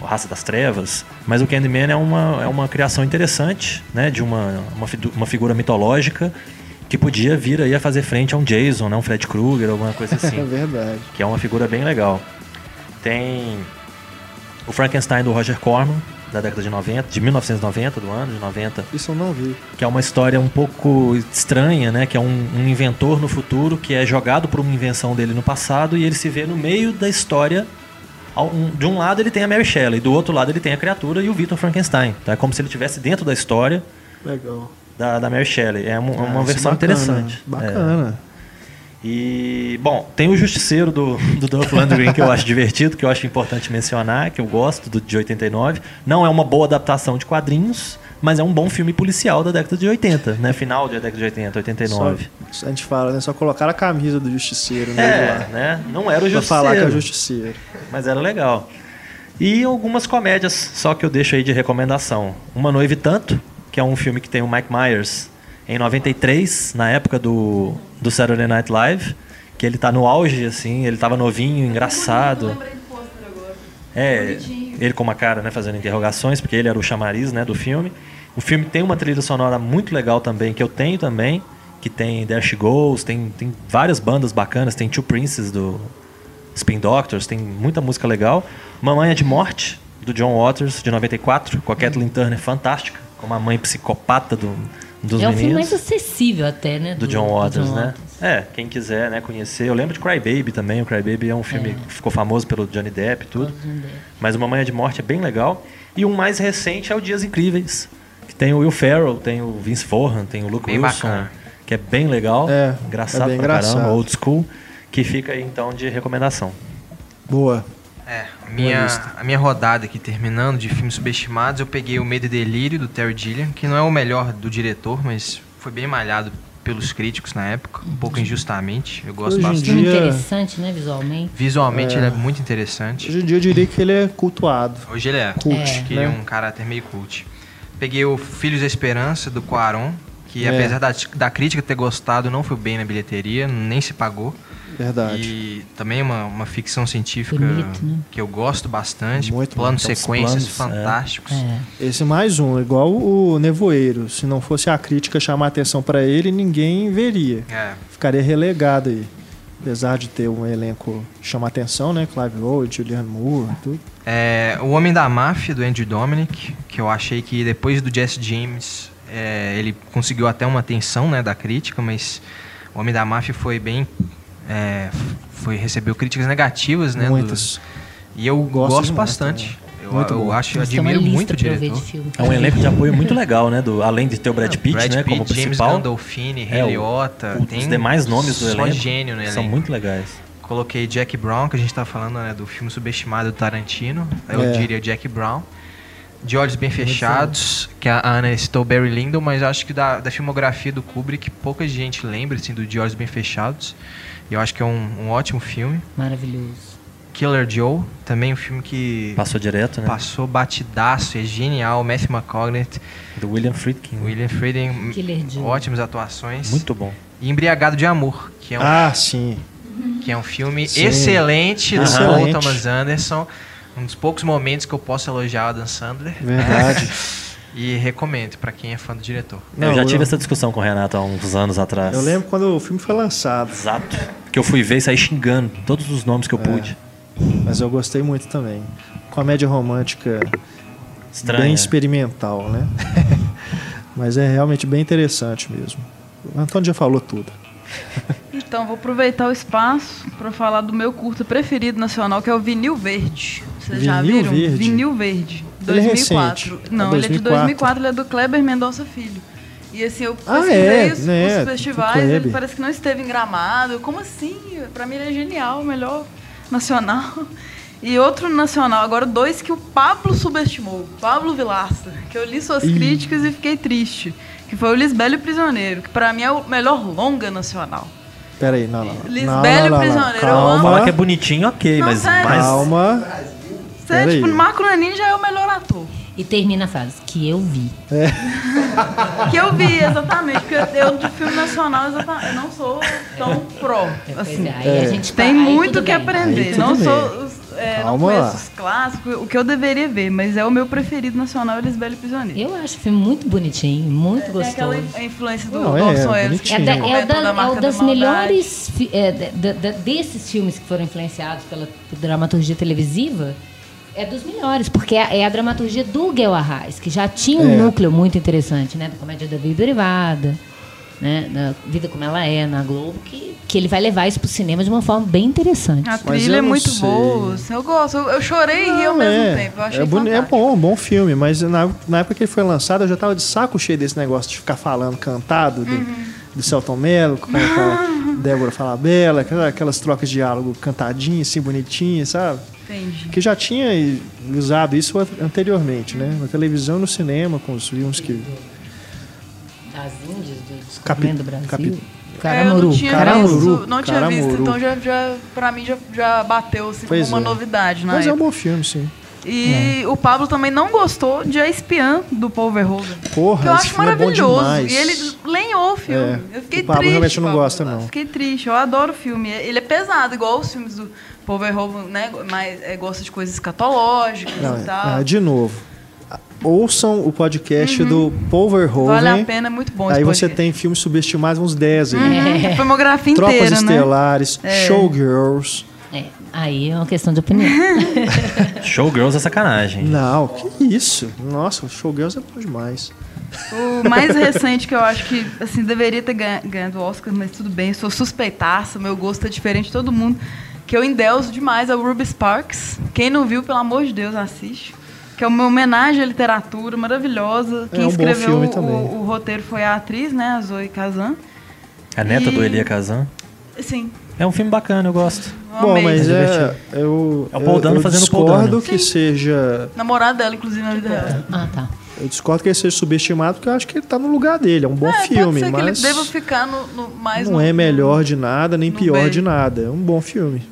o Raça das Trevas, mas o Candyman é uma, é uma criação interessante, né? De uma, uma, uma figura mitológica que podia vir aí a fazer frente a um Jason, né? Um Fred Krueger, alguma coisa <laughs> assim É verdade. que é uma figura bem legal. Tem o Frankenstein do Roger Corman, da década de 90, de 1990, do ano de 90, Isso eu não vi. que é uma história um pouco estranha, né? Que é um, um inventor no futuro que é jogado por uma invenção dele no passado e ele se vê no meio da história. De um lado ele tem a Mary Shelley, do outro lado ele tem a criatura e o Victor Frankenstein. Então é como se ele estivesse dentro da história Legal. da, da Mary Shelley. É uma, uma Ah, isso versão bacana, interessante. É. E, bom, tem o Justiceiro do, do Dolph Lundgren que eu acho divertido, que eu acho importante mencionar, que eu gosto, do, de 89. Não é uma boa adaptação de quadrinhos, mas é um bom filme policial da década de 80, né? Final da década de 80, 89. Só, a gente fala, né? Só colocar a camisa do Justiceiro, né? É, né? Não era o pra falar que é Justiceiro, Justiceiro. mas era legal. E algumas comédias, só que eu deixo aí de recomendação. Uma Noiva e Tanto, que é um filme que tem o Mike Myers em 93, na época do, do Saturday Night Live, que ele tá no auge, assim, ele tava novinho, engraçado. É, ele com uma cara, né, fazendo interrogações, porque ele era o chamariz, né, do filme. O filme tem uma trilha sonora muito legal também, que eu tenho também, que tem There She Goes, tem, tem várias bandas bacanas, tem Two Princes do Spin Doctors, tem muita música legal. Mamãe é de Morte, do John Waters, de 94, com a Kathleen Turner fantástica, com uma mãe psicopata do, dos é um filme mais acessível até, né? do John Waters, John né? Waters. É, quem quiser, né, conhecer. Eu lembro de Cry Baby também. O Cry Baby é um filme que ficou famoso pelo Johnny Depp e tudo. Mas o Mamãe é de Morte é bem legal. E um mais recente é o Dias Incríveis, que tem o Will Ferrell, tem o Vince Vaughn, tem o Luke Bem Wilson, bacana. que é bem legal, É, engraçado é bem pra caramba, engraçado. old school, que fica aí então de recomendação. Boa. É, a minha, a minha rodada aqui terminando de filmes subestimados, eu peguei o Medo e Delírio do Terry Gilliam, que não é o melhor do diretor, mas foi bem malhado pelos críticos na época, um pouco injustamente. Eu gosto Hoje bastante. Dia- interessante, né, visualmente. Visualmente É. ele é muito interessante. Hoje em dia eu diria que ele é cultuado. Hoje ele é. Cult, Acho que né? é um caráter meio cult. Peguei o Filhos da Esperança, do Quaron, que É. apesar da, da crítica ter gostado, não foi bem na bilheteria, nem se pagou. Verdade. E também uma, uma ficção científica Bonito, né? que eu gosto bastante. Muito planos bom. Sequências planos, é. fantásticos. É. Esse mais um, igual o Nevoeiro. Se não fosse a crítica chamar atenção pra ele, ninguém veria. É. Ficaria relegado aí. Apesar de ter um elenco que chama atenção, né? Clive Owen, Julianne Moore, tudo. É, o Homem da Máfia, do Andrew Dominic, que eu achei que depois do Jesse James, é, ele conseguiu até uma atenção né, da crítica, mas o Homem da Máfia foi bem. É, foi, recebeu críticas negativas, né? do- Muitas. e eu Gosto gosto, bastante. Eu, Muito eu acho, eu admiro muito o diretor. É um elenco de apoio muito <laughs> legal, né? Do, além de ter o Brad Pitt, Brad né, como James principal. Gandolfini, Ray É, o- Liotta, o- tem os demais nomes do só elenco gênio no são elenco. muito legais. Coloquei Jack Brown, que a gente tá falando né, do filme subestimado do Tarantino. Eu É. diria Jack Brown. De Olhos Bem Fechados, que a Ana citou Barry Lyndon, mas acho que da, da filmografia do Kubrick pouca gente lembra assim, do De Olhos Bem Fechados. Eu acho que é um, um ótimo filme. Maravilhoso. Killer Joe, também um filme que Passou direto, né? passou batidaço, é genial. Matthew McConaughey, Do William Friedkin. né? William Friedkin, Killer Joe. ótimas atuações. Muito bom. E Embriagado de Amor, que é um, Ah, sim. que é um filme Sim. excelente do Excelente. Paul Thomas Anderson. Um dos poucos momentos que eu posso elogiar o Adam Sandler. Verdade. <laughs> E recomendo pra quem é fã do diretor. eu Não, já tive eu- essa discussão com o Renato há uns anos atrás. Eu lembro quando o filme foi lançado, Exato. Que eu fui ver e saí xingando todos os nomes que eu pude. mas eu gostei muito também. Comédia romântica Estranho. bem experimental, né? <laughs> mas é realmente bem interessante mesmo. O Antônio já falou tudo. Então, vou aproveitar o espaço para falar do meu curta preferido nacional, que é o Vinil Verde. Vocês já Vinil viram? Verde? Vinil Verde. Ele é 2004. recente. Não, É ele é de 2004. 2004, ele é do Kleber Mendonça Filho. E assim, eu Ah, pesquisei é, os, né, os festivais, ele parece que não esteve em Gramado. Como assim? Pra mim ele é genial, o melhor nacional. <laughs> E outro nacional, agora dois que o Pablo subestimou. Pablo Vilaça, que eu li suas Ih. críticas e fiquei triste. Que foi o Lisbelo Prisioneiro, que pra mim é o melhor longa nacional. Pera aí, não, não. Lisbelo não, não, não, não. Prisioneiro, eu Calma, amo. Falar que é bonitinho, ok, Não, mas, sério. mas calma. Você, Pera tipo, aí. Marco Nanini já é o melhor ator. E termina a frase, que eu vi. <laughs> Que eu vi, exatamente. Porque eu, de filme nacional, exatamente, eu não sou tão pró. Assim, é, aí a gente Tem muito tudo que bem. aprender. Aí não tudo sou. os- é, não conheço lá. os clássicos, o que eu deveria ver, mas é o meu preferido nacional, Lisbelo e Prisioneiro. Eu acho o filme muito bonitinho, muito Tem aquela gostoso. in- influência do Não, é, Orson Welles. bonitinho. É, da, é, o da- da é o da das maldade. melhores é, da- da- desses filmes que foram influenciados pela dramaturgia televisiva. É dos melhores, porque é, é a dramaturgia do Guel Arraes, que já tinha um É. núcleo muito interessante, né? Da comédia da vida derivada, né? Da vida como ela é na Globo, que, que ele vai levar isso pro cinema de uma forma bem interessante. A trilha é não muito sei. boa. eu gosto. Eu, eu chorei e ri ao Não, mesmo é, tempo. Eu achei é, boni- é bom, bom filme, mas na, na época que ele foi lançado eu já tava de saco cheio desse negócio de ficar falando cantado do, Uhum. do Celton Mello, com aquela <laughs> Débora Falabella, aquela- aquelas trocas de diálogo cantadinhas, assim, bonitinhas, sabe? Entendi. Que já tinha usado isso an- anteriormente, né? Na televisão e no cinema, com os filmes que. Das Índias, do Capi- do Brasil. capi- É, eu Caramuru. não tinha Caramuru, visto, não tinha visto, Caramuru. então já, já, pra mim já, já bateu assim, como uma é. novidade na Mas é um época. bom filme, sim. E o Pablo também não gostou de A Espiã, do Paul Verhoeven. Porra, que eu acho é maravilhoso. demais. e ele lenhou o filme. É, Eu fiquei o Pablo triste. realmente não Pablo gosta, não. Fiquei triste. Eu adoro o filme. Ele é pesado, igual os filmes do Paul Verhoeven, né? Mas é, gosta de coisas escatológicas Não, e tal. ah, de novo, ouçam o podcast do Paul Verhoeven. Uhum. Vale a pena, é muito bom Aí você tem filmes subestimados, uns 10 aí. Uhum, filmografia Tropas inteira, né? Estelares, É. Showgirls. É, aí é uma questão de opinião. <laughs> Showgirls é sacanagem. Não, que isso? Nossa, o Showgirls é bom demais. O mais recente que eu acho que assim deveria ter ganha- ganhado o Oscar, mas tudo bem, sou suspeitaça, meu gosto é diferente de todo mundo. Que eu endeuso demais é o Ruby Sparks. Quem não viu, pelo amor de Deus, assiste. Que é uma homenagem à literatura maravilhosa. Quem É um bom escreveu filme o, também. o roteiro foi a atriz, né, a Zoe Kazan. A neta E- do Elia Kazan. Sim, É um filme bacana, eu gosto. Eu Bom, amei. mas É é, eu, É o Paul eu- Dano eu fazendo o Paul discordo Dano. que seja, Namorado dela, inclusive, na vida É. real. ah, tá. eu discordo que ele seja subestimado porque eu acho que ele tá no lugar dele, é um bom É, filme, pode ser que mas ele deva ficar no, no- mais não no- é melhor de nada nem pior bem. de nada, é um bom filme.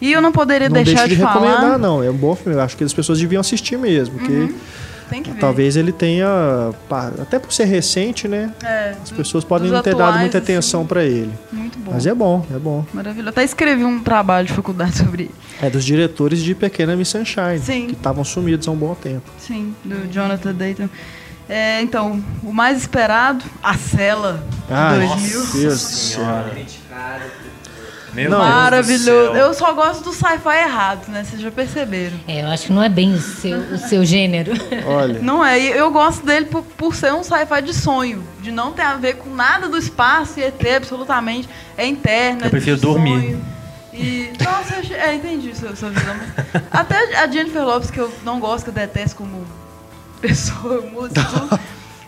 E eu não poderia Não deixar de de recomendar falar. não, é um bom filme, eu acho que as pessoas deviam assistir mesmo, porque Tem que ver. talvez ele tenha, até por ser recente, né, É, as pessoas podem não ter dado muita assim, atenção pra ele. Muito bom. Mas é bom, é bom. Maravilhoso. Até escrevi um trabalho de faculdade <laughs> sobre ele. É dos diretores de Pequena Miss Sunshine, Sim. que estavam sumidos há um bom tempo. Sim, do Jonathan Dayton. É, então, o mais esperado, A Cela, Ai, 2000. Deus do céu. Meu Maravilhoso. Eu só gosto do sci-fi errado, né? Vocês já perceberam. É, eu acho que não é bem o seu, o seu gênero. Olha, Não é, eu gosto dele por, por ser um sci-fi de sonho, de não ter a ver com nada do espaço e ET, absolutamente. É interno. Eu é prefiro de dormir. sonho. E, nossa, eu achei, é, entendi sua, sua visão. Até a Jennifer Lopes, que eu não gosto, que eu detesto como pessoa, música,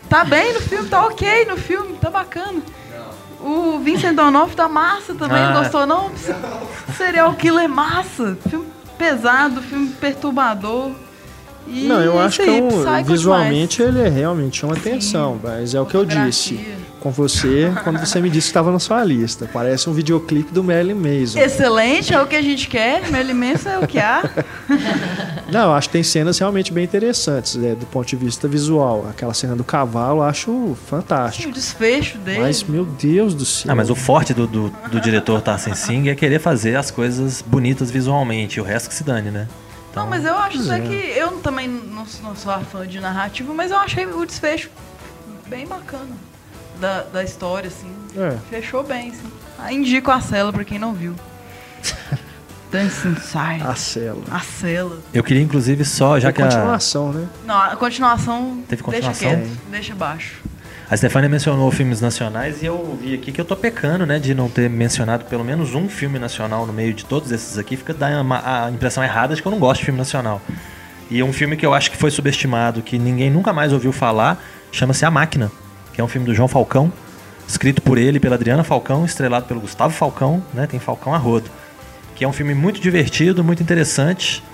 tá bem no filme, tá ok no filme, tá bacana. O Vincent D'Onofrio tá massa também, Ah. não gostou não? Serial Killer massa, filme pesado, filme perturbador. E Não, eu é acho que é um- visualmente ele é realmente chama atenção, mas é o que eu disse com você quando você me disse que estava na sua lista. Parece um videoclipe do Marilyn Manson. Excelente, é o que a gente quer. Meu imenso é o que há. <laughs> Não, eu acho que tem cenas realmente bem interessantes né, do ponto de vista visual. Aquela cena do cavalo eu acho Sim, o fantástico. desfecho dele. Mas, meu Deus do céu. Ah, mas o forte do, do, do diretor Tarsen Singh é querer fazer as coisas bonitas visualmente, o resto que se dane, né? Não, mas eu acho Pois até é. que. Eu também não, não sou a fã de narrativa, mas eu achei o desfecho bem bacana da, da história, assim. É. Fechou bem, assim. Ah, indico a cela pra quem não viu. <laughs> Dance Inside. A cela. A cela. Eu queria, inclusive, só, já que a, continuação, né? Não, a continuação. Teve continuação? Deixa quieto, deixa baixo. A Stefania mencionou filmes nacionais e eu vi aqui que eu tô pecando, né, de não ter mencionado pelo menos um filme nacional no meio de todos esses aqui, fica uma- a impressão errada de que eu não gosto de filme nacional. E um filme que eu acho que foi subestimado, que ninguém nunca mais ouviu falar, chama-se A Máquina, que é um filme do João Falcão, escrito por ele pela Adriana Falcão, estrelado pelo Gustavo Falcão, né, tem Falcão a rodo. Que é um filme muito divertido, muito interessante.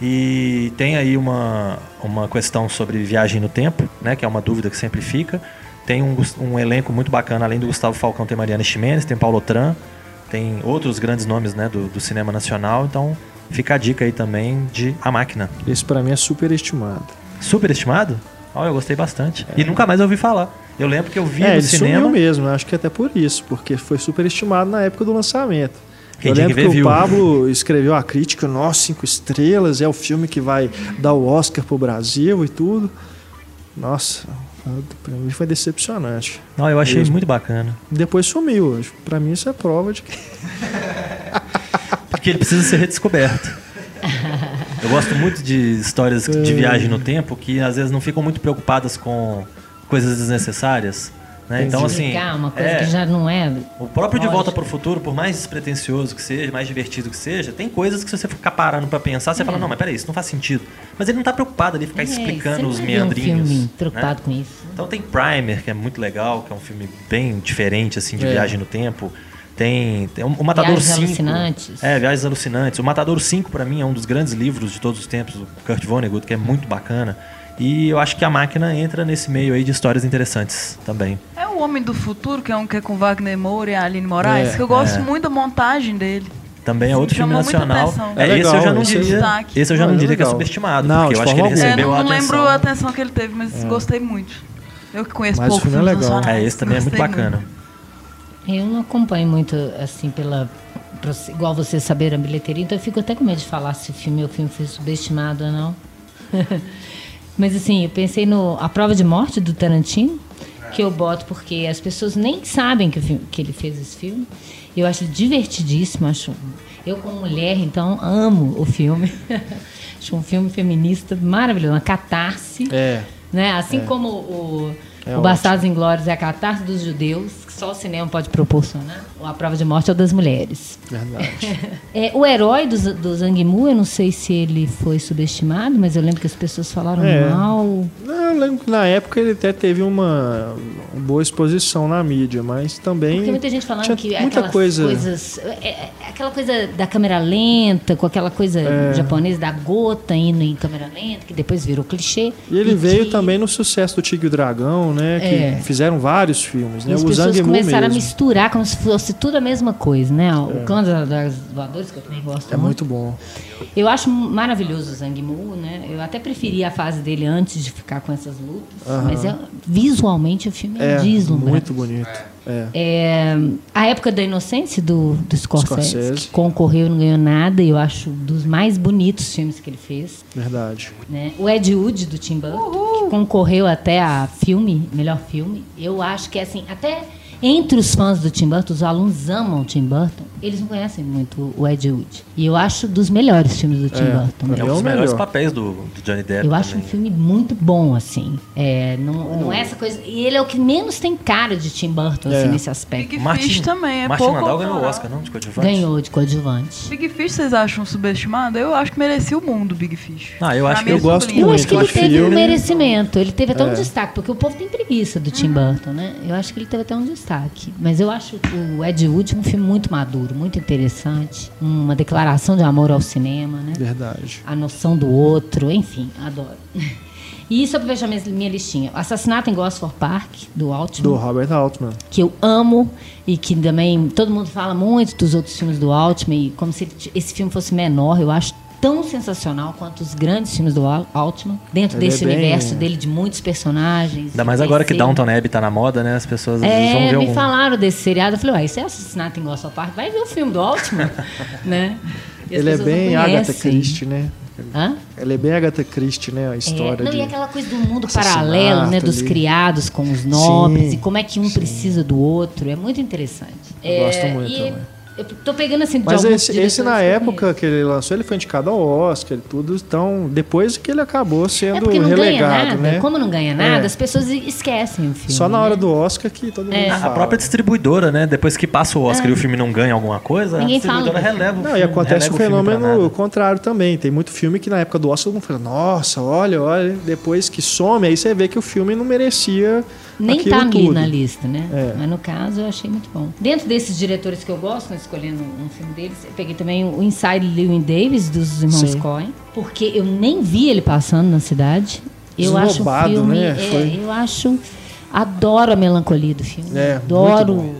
E tem aí uma, uma questão sobre viagem no tempo, né? Que é uma dúvida que sempre fica. Tem um, um elenco muito bacana, além do Gustavo Falcão, tem Mariana Ximenes, tem Paulo Tran, tem outros grandes nomes né, do, do cinema nacional. Então fica a dica aí também de A Máquina. Esse pra mim é super estimado. Super estimado? Olha, eu gostei bastante. E nunca mais ouvi falar. Eu lembro que eu vi é, no cinema. sumiu mesmo, acho que até por isso, porque foi super estimado na época do lançamento. Quem eu lembro que que, o. Pablo escreveu a crítica, nossa, cinco estrelas, é o filme que vai dar o Oscar pro Brasil e tudo. Nossa, pra mim foi decepcionante. Não, eu achei Mesmo. muito bacana. Depois sumiu. Pra mim isso é prova de que. <laughs> Porque ele precisa ser redescoberto. Eu gosto muito de histórias de viagem no tempo que às vezes não ficam muito preocupadas com coisas desnecessárias. Né? Então, assim. Explicar uma coisa é, que já não é. O próprio De Lógico. Volta para o Futuro, por mais despretensioso que seja, mais divertido que seja, tem coisas que se você ficar parando pra pensar, você fala, não, mas peraí, isso não faz sentido. Mas ele não tá preocupado ali, ficar É, explicando os ver um meandrinhos. filme né? preocupado com isso. Então tem Primer, que é muito legal, que é um filme bem diferente, assim, de É. viagem no tempo. Tem, tem o Matador Viagens 5. Alucinantes. É, Viagens Alucinantes. O Matador 5, pra mim, é um dos grandes livros de todos os tempos, do Kurt Vonnegut, que é muito bacana. E eu acho que a máquina entra nesse meio aí de histórias interessantes também. É o Homem do Futuro, que é um que é com Wagner Moura e a Aline Moraes, É, que eu gosto é. muito da montagem dele. Também é Sim, outro filme nacional. É, É esse eu legal, já não esse diria. destaque. Esse eu já Não, não é diria que é legal. subestimado, Não, porque eu acho que ele alguma. É, recebeu não, a não atenção. lembro a atenção que ele teve, mas gostei muito. Eu que conheço Mas o pouco filme é legal. É, esse também é muito gostei bacana. Eu não acompanho muito, assim, pela. igual você saber a bilheteria, então eu fico até com medo de falar se o filme, o filme foi subestimado ou não. <laughs> Mas assim, eu pensei no A Prova de Morte do Tarantino, que eu boto porque as pessoas nem sabem que, filme- que ele fez esse filme. Eu acho divertidíssimo, acho. Eu como mulher, então, amo o filme. <laughs> acho um filme feminista maravilhoso, uma catarse. É. Né? Assim como o, É o Bastardos Inglórios é a catarse dos judeus, que só o cinema pode proporcionar, a prova de morte é o das mulheres. Verdade. <laughs> É, o herói do, do Zhang Mu, eu não sei se ele foi subestimado, mas eu lembro que as pessoas falaram É. mal. Não, eu lembro que na época ele até teve uma, boa exposição na mídia, mas também. Porque muita gente falando que muita coisa. coisas. é, é, aquela coisa da câmera lenta, com aquela coisa É. japonesa da gota indo em câmera lenta, que depois virou clichê. E ele veio que- também no sucesso do Tigre e o Dragão, né? Que É. fizeram vários filmes, E né? as O pessoas começaram a mesmo. misturar como se fosse tudo a mesma coisa, né? O clã das, das voadoras, que eu também gosto É muito bom. Eu acho maravilhoso o Zhang Mu, né? Eu até preferia a fase dele antes de ficar com essas lutas. Mas é, visualmente o filme é, É, deslumbrante. muito bonito. É. É, a época da inocência do, do Scorsese, Scorsese. que concorreu e não ganhou nada, e eu acho dos mais bonitos filmes que ele fez. Verdade. Né? O Ed Wood, do Tim Burton, que concorreu até a filme, melhor filme. Eu acho que, assim, até entre os fãs do Tim Burton, os alunos amam o Tim Burton, eles não conhecem muito o Ed Wood. E eu acho dos melhores filmes do Tim É, Burton. É um dos melhores melhor. papéis do, do Johnny Depp. Eu acho um também. filme muito bom, assim. É, não, não é essa coisa. E ele é o que menos tem cara de Tim Burton, assim, É. nesse aspecto. Big Martin, Fish também é Martin pouco Landau ganhou o. Oscar, não? De coadjuvante? Ganhou de coadjuvante. Big Fish vocês acham subestimado? Eu acho que merecia o mundo, Big Fish. Ah, eu acho que eu gosto sublime. Eu muito, acho que ele acho teve um merecimento. Ele teve até um É. destaque, porque o povo tem preguiça do Tim Burton, né? Eu acho que ele teve até um destaque. Mas eu acho o Ed Wood um filme muito maduro. muito interessante. Uma declaração de amor ao cinema, né? Verdade. A noção do outro, enfim, adoro. <laughs> E só pra fechar minha, minha listinha. Assassinato em Gosford Park, do Altman. Do Robert Altman. Que eu amo e que também todo mundo fala muito dos outros filmes do Altman. E como se esse filme fosse menor, eu acho tão sensacional quanto os grandes filmes do Altman. Dentro Ele desse é bem- universo dele de muitos personagens. Ainda mais agora que. Downton Abbey tá na moda, né? As pessoas vezes vão É, ver me algum. falaram desse seriado. Eu falei, uai, isso é assassinato em Gosford Park? Vai ver o filme do Altman, <laughs> né? Ele é não bem Agatha. Christie, né? Hã? Ele é bem Agatha Christie, né? A É, história não, de... e aquela coisa do mundo paralelo, né? Dos ali. criados com os nobres Sim, e como é que um precisa do outro. É muito interessante. Eu É, gosto muito e também. Eu tô pegando assim de Mas esse, esse na época que ele lançou, ele foi indicado ao Oscar e tudo. Então, depois que ele acabou É sendo ganha relegado, nada. né? Como não ganha nada, É. as pessoas esquecem o filme. Só na hora né? do Oscar que todo mundo É. A fala. própria distribuidora, né? Depois que passa o Oscar e o filme não ganha alguma coisa, Ninguém a distribuidora fala. releva o Não, filme. e acontece um o fenômeno nada. contrário também. Tem muito filme que na época do Oscar todo mundo fala, nossa, olha, olha, depois que some, aí você vê que o filme não merecia Nem aquilo tá tudo. na lista, né? É. Mas no caso eu achei muito bom. Dentro desses diretores que eu gosto, né, escolhendo um filme deles, eu peguei também o Inside Llewyn Davis, dos irmãos Sim. Coen, porque eu nem vi ele passando na cidade. Eu acho o filme. né? é, eu acho. Adoro a melancolia do filme. É, adoro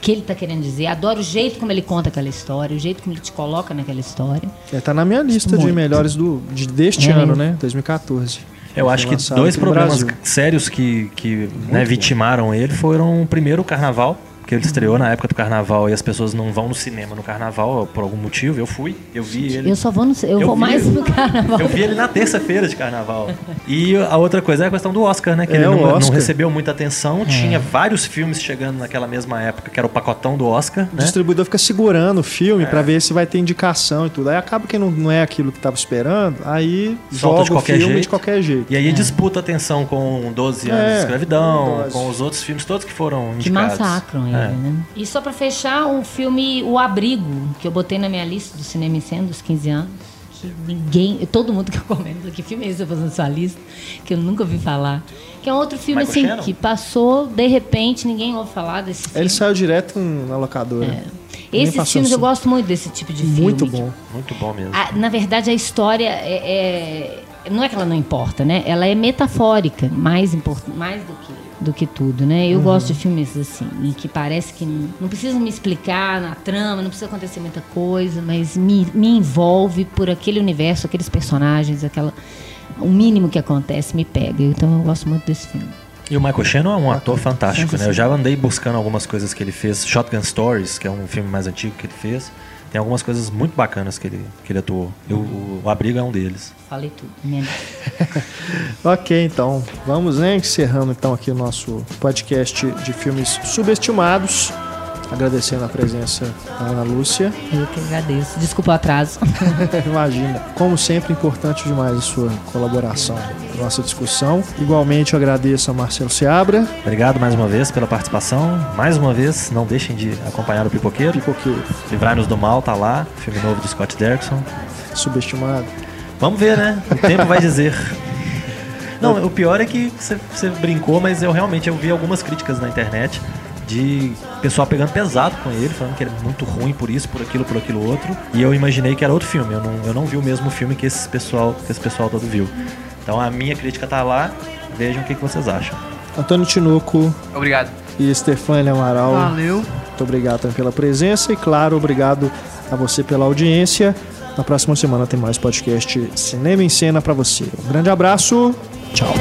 que ele tá querendo dizer. Adoro o jeito como ele conta aquela história, o jeito como ele te coloca naquela história. É, tá na minha lista de Muito. melhores do, de, deste É ano, mesmo. né? 2014. Eu acho que dois problemas Brasil. sérios que, que né, vitimaram ele foram, primeiro, o carnaval, que ele estreou na época do carnaval e as pessoas não vão no cinema no carnaval por algum motivo. Eu fui, eu vi ele. Eu só vou no. Eu, Eu vou vi- mais no carnaval. Eu vi ele na terça-feira de carnaval. E a outra coisa é a questão do Oscar, né? Que É, ele o não, não recebeu muita atenção. É. Tinha vários filmes chegando naquela mesma época, que era o pacotão do Oscar, O né? distribuidor fica segurando o filme É. pra ver se vai ter indicação e tudo. Aí acaba que não, não é aquilo que tava esperando, aí Solta joga de o qualquer filme jeito. de qualquer jeito. E aí disputa atenção com 12 anos É, de escravidão, 12. com os outros filmes todos que foram Que indicados. massacram É. né? E só pra fechar, o filme O Abrigo, que eu botei na minha lista do cinema em cena dos 15 anos. Que ninguém, todo mundo que eu comento, que filme é esse você fazendo sua lista? Que eu nunca ouvi falar. Que é um outro filme Michael assim, Shannon? que passou, de repente, ninguém ouve falar desse filme. Ele saiu direto na locadora. Nem Esses filmes eu assim. gosto muito desse tipo de filme. Muito que bom. Muito bom mesmo. a- na verdade, a história é, é- Não é que ela não importa, né? Ela é metafórica, mais, import, mais do, que, do que tudo, né? Uhum. Eu gosto de filmes assim, em que parece que não, não precisa me explicar na trama, não precisa acontecer muita coisa, mas me, me envolve por aquele universo, aqueles personagens, aquela. O mínimo que acontece me pega. Então eu gosto muito desse filme. E o Michael Shannon é um ator fantástico, né? Eu já andei buscando algumas coisas que ele fez. Shotgun Stories, que é um filme mais antigo que ele fez. Tem algumas coisas muito bacanas que ele, que ele atuou. E o, o Abrigo é um deles. Falei tudo. Minha lista. <laughs> Ok, então vamos né, encerrando então aqui o nosso podcast de filmes subestimados. Agradecendo a presença da Ana Lúcia. Eu que agradeço. Desculpa o atraso. <laughs> Imagina. Como sempre, importante demais a sua colaboração na nossa discussão. Igualmente, eu agradeço a Marcelo Seabra, Obrigado mais uma vez pela participação. Mais uma vez, não deixem de acompanhar o Pipoqueiro. Pipoqueiro, Livrai-nos do Mal, tá lá. Filme novo do Scott Derrickson. subestimado. Vamos ver, né? O tempo vai dizer. Não, o pior é que você você brincou, mas eu realmente eu vi algumas críticas na internet de pessoal pegando pesado com ele, falando que ele é muito ruim por isso, por aquilo, por aquilo outro. E eu imaginei que era outro filme. Eu não, eu não vi o mesmo filme que esse pessoal, que esse pessoal todo viu. Então a minha crítica tá lá. Vejam o que, que vocês acham. Antônio Tinoco Obrigado. e Stefânia Amaral. Valeu. Muito obrigado também pela presença e, claro, obrigado a você pela audiência. Na próxima semana tem mais podcast Cinema em Cena para você. Um grande abraço. Tchau.